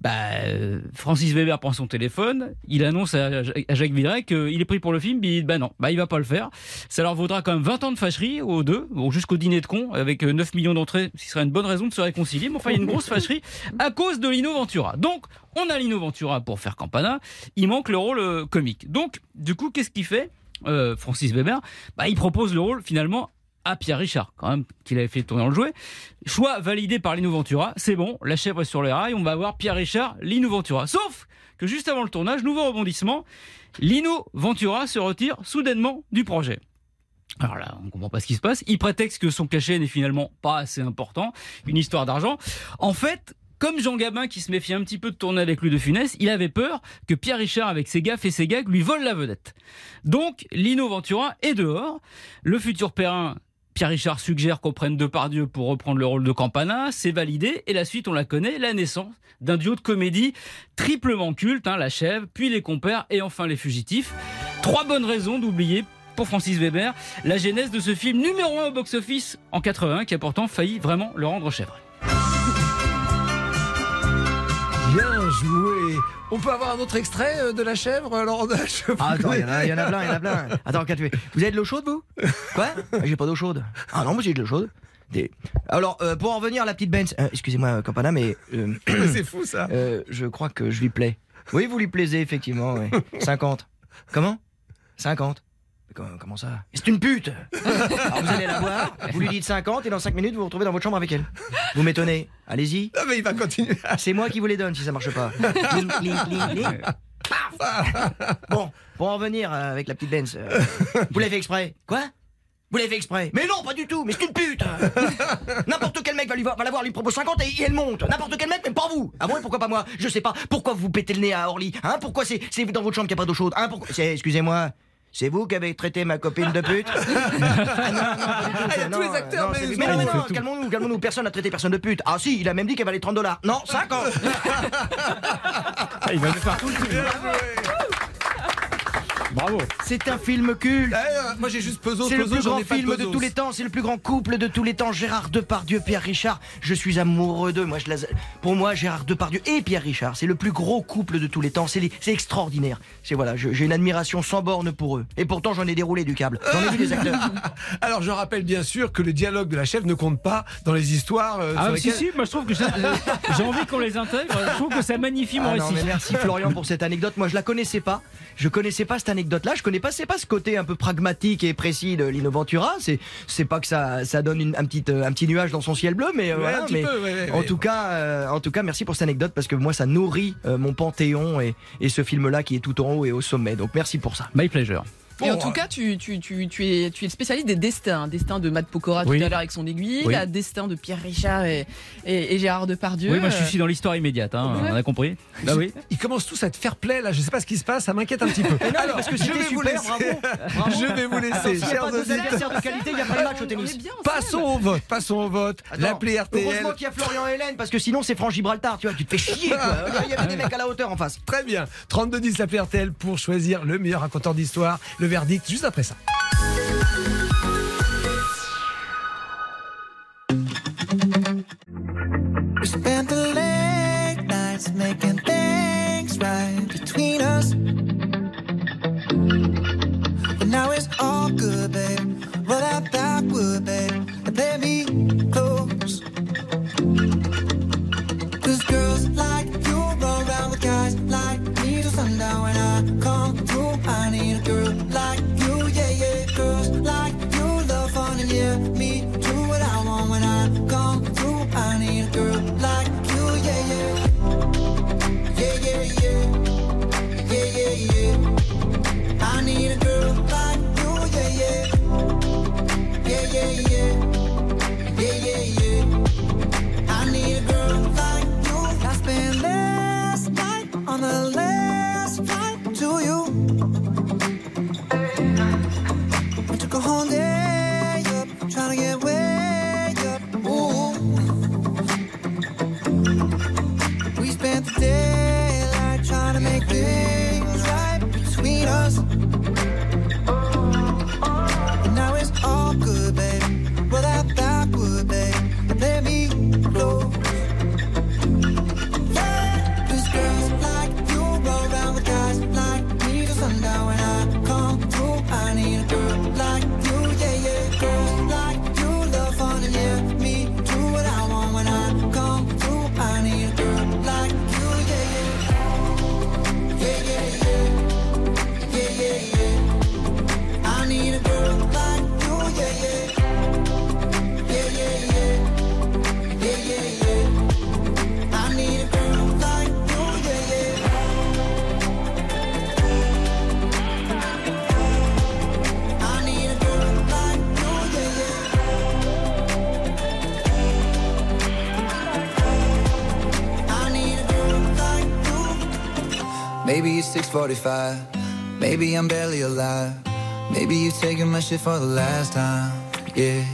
bah, euh, Francis Weber prend son téléphone, il annonce à, Jacques Villeray qu'il est pris pour le film, puis il dit bah non, bah il va pas le faire. Ça leur vaudra quand même 20 ans de fâcherie aux deux, jusqu'au dîner de con, avec euh, 9 millions d'entrées, ce qui serait une bonne raison de se réconcilier, mais enfin il y a une grosse fâcherie à cause de Lino Ventura. Donc, on a Lino Ventura pour faire Campana, il manque le rôle euh, comique. Donc, du coup, qu'est-ce qu'il fait euh, Francis Weber? Bah, Il propose le rôle finalement à Pierre Richard, quand même, qu'il avait fait tourner le jouet. Choix validé par Lino Ventura, c'est bon, la chèvre est sur les rails, on va voir Pierre Richard, Lino Ventura. Sauf que juste avant le tournage, nouveau rebondissement, Lino Ventura se retire soudainement du projet. Alors là, on comprend pas ce qui se passe. Il prétexte que son cachet n'est finalement pas assez important, une histoire d'argent. En fait, comme Jean Gabin qui se méfie un petit peu de tourner avec lui de Funès, il avait peur que Pierre Richard avec ses gaffes et ses gags lui vole la vedette. Donc Lino Ventura est dehors. Le futur Perrin Pierre Richard suggère qu'on prenne Depardieu pour reprendre le rôle de Campana, c'est validé, et la suite on la connaît, la naissance d'un duo de comédie triplement culte, hein, La Chèvre, puis Les Compères et enfin Les Fugitifs. Trois bonnes raisons d'oublier pour Francis Weber la genèse de ce film numéro un au box-office en 81 qui a pourtant failli vraiment le rendre chèvre. Joué. On peut avoir un autre extrait euh, de la chèvre, Dash Ah, attends, il y, en a- il y en a plein, il y en a plein. Attends, Vous avez de l'eau chaude, vous? Quoi? Ah, J'ai pas d'eau chaude. Ah non, moi j'ai de l'eau chaude. Des- Alors, euh, pour en revenir à la petite Benz, euh, excusez-moi, Campana, mais euh, C'est fou ça. je crois que je lui plais. Oui, vous lui plaisez, effectivement, ouais. 50. Comment? 50 Mais comment, ça? C'est une pute Alors vous allez la voir, vous lui dites 50 et dans 5 minutes vous vous retrouvez dans votre chambre avec elle. Vous m'étonnez. Allez-y. Mais il va continuer. C'est moi qui vous les donne si ça marche pas. Cling, cling, cling, cling. Paf bon, pour en revenir euh, avec la petite Benz, euh, vous l'avez fait exprès? Quoi? Vous l'avez fait exprès? Mais non, pas du tout, mais c'est une pute N'importe quel mec va, lui va la voir, lui propose 50 et, et elle monte. N'importe quel mec, mais pas vous Ah bon, et pourquoi pas moi? Je sais pas. Pourquoi vous pétez le nez à Orly? Hein? Pourquoi c'est dans votre chambre qu'il n'y a pas d'eau chaude? Hein? Pourquoi Excusez-moi. C'est vous qui avez traité ma copine de pute tous les acteurs, mais non, mais non, calmons-nous, calmons-nous, personne n'a traité personne de pute. Ah si, il a même dit qu'elle valait 30 dollars. Non, 50 Ah, il va nous faire tout le. Bravo. C'est un film culte. Eh, euh, moi j'ai juste Peso, C'est le plus grand film de Pesos. tous les temps, c'est le plus grand couple de tous les temps. Gérard Depardieu, Pierre Richard. Je suis amoureux d'eux. Moi, je les- Pour moi, Gérard Depardieu et Pierre Richard, c'est le plus gros couple de tous les temps. C'est les- c'est extraordinaire. C'est voilà, j'ai une admiration sans borne pour eux. Et pourtant, j'en ai déroulé du câble. J'en ai vu des acteurs. Alors je rappelle bien sûr que le dialogue de la chèvre ne compte pas dans les histoires. euh, Ah sur si lesquelles- si, moi je trouve que ça- euh, j'ai envie qu'on les intègre. Je trouve que ça magnifie mon Ah non, récit. mais merci Florian pour cette anecdote. Moi, je la connaissais pas. Je connaissais pas cette anecdote-là. Je connais pas, c'est pas ce côté un peu pragmatique et précis de Lino Ventura. C'est, c'est pas que ça, ça donne une- un petit, euh, un petit nuage dans son ciel bleu, mais euh, Ouais, voilà. mais peu, ouais, en ouais. tout cas, euh, en tout cas, merci pour cette anecdote parce que moi, ça nourrit euh, mon panthéon et, et ce film-là qui est tout en haut et au sommet. Donc, merci pour ça. My pleasure. Et en tout euh, cas, tu, tu, tu, tu, es, tu es le spécialiste des destins. Destin de Matt Pokora Oui. tout à l'heure avec son aiguille, Oui. la destin de Pierre Richard et, et, et Gérard Depardieu. Oui, moi je suis dans l'histoire immédiate, hein, Ouais. on a compris. Bah oui. Ils commencent tous à être fair play là, je sais pas ce qui se passe, ça m'inquiète un petit peu. non, parce que je vais vous super, laisser. bravo. Bravo. Je vais vous laisser, chers adversaires de qualité, il n'y a pas de match au tennis. Bien. Passons au vote, passons au vote. L'appli RTL. Heureusement qu'il y a Florian et Hélène parce que sinon c'est franc Gibraltar, tu vois, tu te fais chier quoi. Il y avait des mecs à la hauteur en face. Très bien. 3210 l'appli RTL pour choisir le meilleur raconteur d'histoire. Le verdict juste après ça. We girl like Maybe it's 6:45. Maybe I'm barely alive. Maybe you're taking my shit for the last time. Yeah.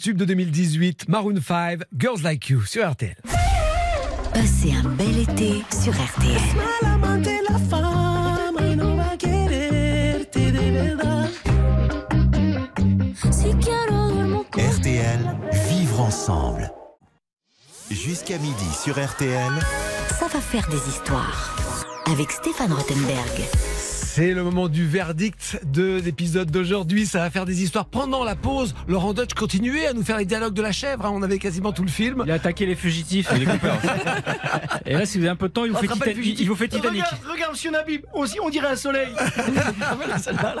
Tube de 2018, Maroon 5, Girls Like You sur RTL. Passez un bel été sur RTL. RTL, vivre ensemble. Jusqu'à midi sur RTL, Ça va faire des histoires. Avec Stéphane Rothenberg. C'est le moment du verdict de l'épisode d'aujourd'hui. Ça va faire des histoires pendant la pause. Laurent Dutch continuait à nous faire les dialogues de la chèvre. hein. On avait quasiment tout le film. Il a attaqué les fugitifs et les coupeurs. et là, si vous avez un peu de temps, il vous fait, il vous fait Titanic. Regarde, regarde, monsieur Nabib, aussi on dirait un soleil. Là.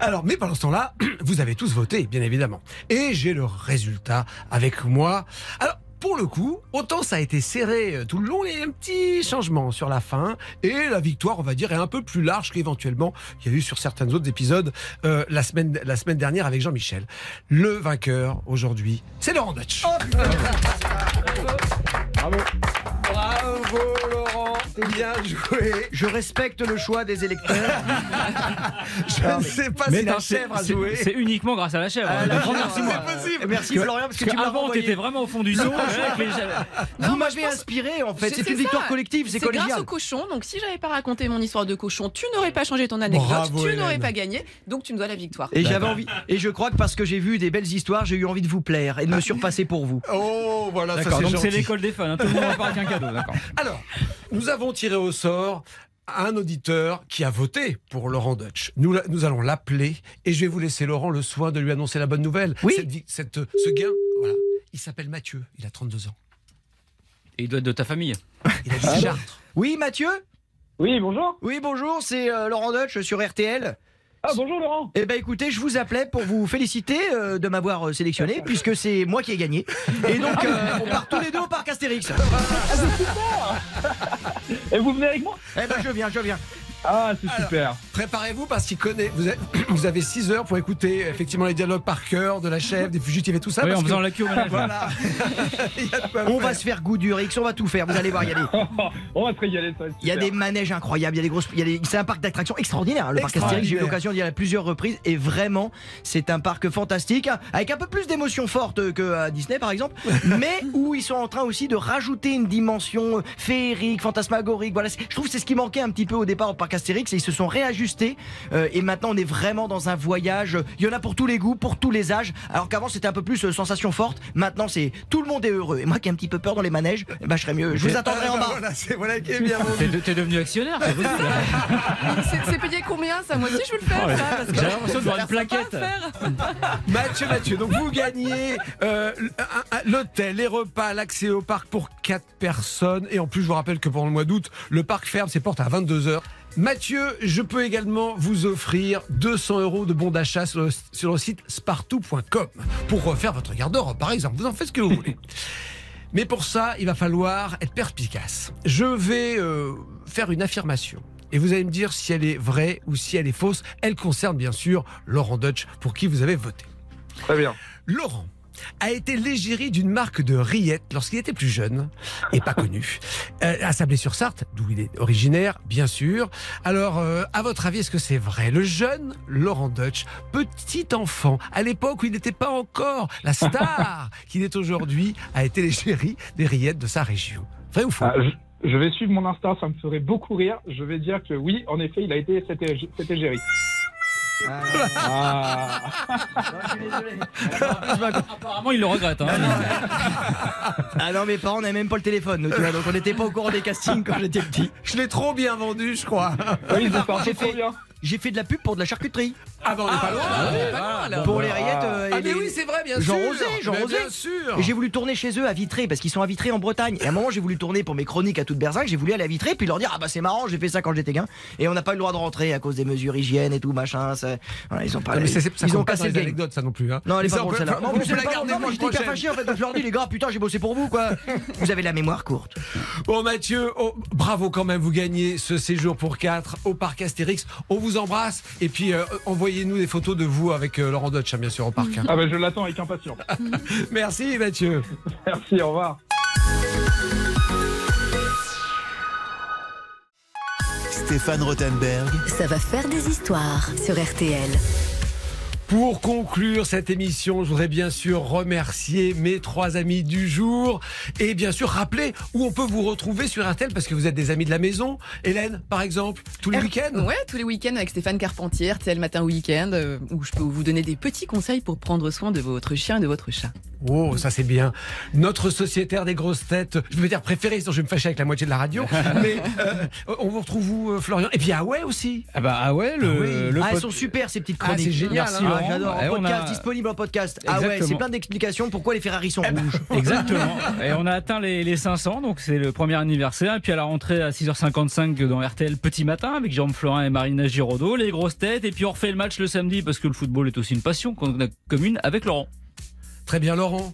Alors, mais pendant ce temps-là, vous avez tous voté, bien évidemment. Et j'ai le résultat avec moi. Alors, pour le coup, autant ça a été serré euh, tout le long, il y a un petit changement sur la fin. Et la victoire, on va dire, est un peu plus large qu'éventuellement il y a eu sur certains autres épisodes euh, la, semaine, la semaine dernière avec Jean-Michel. Le vainqueur aujourd'hui, c'est Laurent Dutch. Bravo. Bravo Laurent, bien joué. Je respecte le choix des électeurs. Je ne sais pas Mais si la chèvre a joué. C'est uniquement grâce à la chèvre. Ah, la chèvre, possible. Merci, Parce Florian, parce que tu avant, t'étais vraiment au fond du saut. Vous moi, m'avez inspiré en fait. C'est une victoire collective, c'est C'est grâce collégial. au cochon. Donc, si j'avais pas raconté mon histoire de cochon, tu n'aurais pas changé ton anecdote, Bravo, tu n'aurais pas gagné. Donc, tu me dois la victoire. Et j'avais envie. Et je crois que parce que j'ai vu des belles histoires, j'ai eu envie de vous plaire et de me surpasser pour vous. Oh, voilà, ça D'accord, c'est donc c'est l'école des fans. Hein. Tout le monde repart avec un cadeau. D'accord. Alors, nous avons tiré au sort un auditeur qui a voté pour Laurent Dutch. Nous, nous allons l'appeler et je vais vous laisser, Laurent, le soin de lui annoncer la bonne nouvelle. Oui. Cette, vi- cette- ce gain, voilà. Il s'appelle Mathieu, il a 32 ans. Et il doit être de ta famille. Il a dit Chartres. Oui, Mathieu? Oui, bonjour. Oui, bonjour, c'est euh, Laurent Dutch sur RTL. Ah, bonjour Laurent. Eh ben écoutez, je vous appelais pour vous féliciter euh, de m'avoir euh, sélectionné, puisque c'est moi qui ai gagné. Et donc, euh, on part tous les deux au parc Astérix. Et vous venez avec moi? Eh ben je viens, je viens. Ah, c'est super. Préparez-vous parce qu'il connaît. Vous avez, vous avez 6 heures pour écouter effectivement les dialogues par cœur de la chèvre, des fugitifs et tout ça. Oui, parce en faisant que- la queue au manège. Voilà. Il y a de quoi On faire. va se faire goût du Rix, on va tout faire, vous allez voir, il y a des, On va se régaler, ça va être il y a super. des manèges incroyables, il y a des grosses, il y a des- c'est un parc d'attractions extraordinaire, hein, le parc Astérix. J'ai eu Extraordinaire. l'occasion d'y aller à plusieurs reprises et vraiment, c'est un parc fantastique hein, avec un peu plus d'émotions fortes que à Disney par exemple, mais où ils sont en train aussi de rajouter une dimension féerique, fantasmagorique. Voilà, c'est- je trouve que c'est ce qui manquait un petit peu au départ au parc Astérix et ils se sont réajustés euh, et maintenant on est vraiment dans un voyage. Il y en a pour tous les goûts, pour tous les âges. Alors qu'avant c'était un peu plus euh, sensation forte. Maintenant c'est tout le monde est heureux. Et moi qui ai un petit peu peur dans les manèges, eh ben, je serais mieux. Je vous attendrai Ah, en bas. Voilà, c'est voilà qui est bien. T'es de- t'es devenu actionnaire. c'est possible. C'est c'est payé combien ça? Moi aussi, je veux le faire. ça, parce que J'ai l'impression de voir une plaquette. Mathieu, Mathieu, donc vous gagnez euh, l'hôtel, les repas, l'accès au parc pour 4 personnes. Et en plus, je vous rappelle que pendant le mois d'août, le parc ferme ses portes à 22h. Mathieu, je peux également vous offrir 200 euros de bons d'achat sur, le- sur le site spartou.com pour refaire votre garde-robe, par exemple. Vous en faites ce que vous voulez. Mais pour ça, il va falloir être perspicace. Je vais euh, faire une affirmation. Et vous allez me dire si elle est vraie ou si elle est fausse. Elle concerne bien sûr Laurent Dutch, pour qui vous avez voté. Très bien. Laurent a été l'égérie d'une marque de rillettes lorsqu'il était plus jeune et pas connu. Euh, à Sablé-sur-Sarthe, d'où il est originaire, bien sûr. Alors, euh, à votre avis, est-ce que c'est vrai? Le jeune Laurent Dutch, petit enfant, à l'époque où il n'était pas encore la star qu'il est aujourd'hui, a été l'égérie des rillettes de sa région. Vrai ou faux? Ah, je, je vais suivre mon instinct, ça me ferait beaucoup rire. Je vais dire que oui, en effet, il a été cet, ég- cet égérie. Ah. Apparemment, il le regrette. hein. Ah non, mes parents n'avaient même pas le téléphone, nous, tu vois, donc on n'était pas au courant des castings quand j'étais petit. Je l'ai trop bien vendu, je crois. Oui, J'ai fait, j'ai fait de la pub pour de la charcuterie. Ah bah on n'est pas loin. Ah ouais, pas loin, alors. Pour les rillettes euh, Ah mais les- oui, c'est vrai, bien Jean sûr. Rosé, Jean Mais Rosé. Bien sûr. Et j'ai voulu tourner chez eux à Vitré parce qu'ils sont à Vitré en Bretagne. Et à un moment, j'ai voulu tourner pour mes chroniques à toute berzingue. J'ai voulu aller à Vitré puis leur dire ah bah c'est marrant, j'ai fait ça quand j'étais gamin. Et on n'a pas eu le droit de rentrer à cause des mesures hygiène et tout machin. ça- Voilà, ils ont pas. Ah, mais c'est- c'est- ça ils compte ont pas dans cassé le les game. anecdotes, ça non plus. Hein. Non, elle est pas drôle celle-là. on Non, mais c'est pas non, mais j'étais hyper fâché en fait. Je leur dis les gars, putain, j'ai bossé pour vous quoi. Vous avez la mémoire courte. Bon Mathieu, oh, bravo quand même, vous gagnez ce séjour pour 4 au parc Astérix. On vous embrasse et puis euh, envoyez-nous des photos de vous avec euh, Laurent Dutch, hein, bien sûr, au parc. hein. Ah bah je l'attends avec impatience. Merci Mathieu. Merci, au revoir. Stéphane Rothenberg, Ça va faire des histoires sur RTL. Pour conclure cette émission, je voudrais bien sûr remercier mes trois amis du jour et bien sûr rappeler où on peut vous retrouver sur RTL parce que vous êtes des amis de la maison. Hélène, par exemple, tous les R- week-ends? Ouais, tous les week-ends avec Stéphane Carpentier, RTL Matin Week-end, euh, où je peux vous donner des petits conseils pour prendre soin de votre chien et de votre chat. Oh, ça c'est bien. Notre sociétaire des grosses têtes, je veux dire préféré, sinon je vais me fâcher avec la moitié de la radio. mais euh, on vous retrouve où, euh, Florian? Et puis ah ouais aussi. Ah bah ah ouais, le, Ah oui. le Ah, elles sont super ces petites Ah, chroniques. c'est génial, Merci, hein. Ah, j'adore. En on podcast, a- disponible en podcast. Ah ouais, c'est plein d'explications pourquoi les Ferrari sont rouges. Exactement. Et on a atteint les, les 500, donc c'est le premier anniversaire. Et puis à la rentrée à 6h55 dans RTL Petit Matin avec Jérôme Florin et Marina Giraudot, les grosses têtes. Et puis on refait le match le samedi parce que le football est aussi une passion qu'on a commune avec Laurent. Très bien Laurent.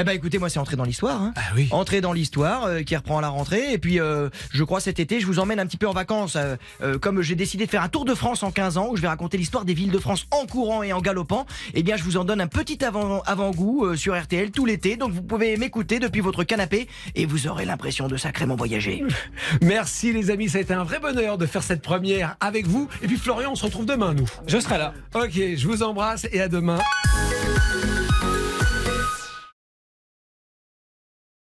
Eh ben écoutez, moi c'est entré dans l'histoire. Hein. Ah oui. Entrée dans l'histoire euh, qui reprend à la rentrée. Et puis euh, je crois cet été, je vous emmène un petit peu en vacances. euh, euh, comme j'ai décidé de faire un tour de France en 15 ans où je vais raconter l'histoire des villes de France en courant et en galopant. Eh bien je vous en donne un petit avant- avant-goût euh, sur RTL tout l'été. Donc vous pouvez m'écouter depuis votre canapé et vous aurez l'impression de sacrément voyager. Merci les amis, ça a été un vrai bonheur de faire cette première avec vous. Et puis Florian, on se retrouve demain nous. Je serai là. Ok, je vous embrasse et à demain.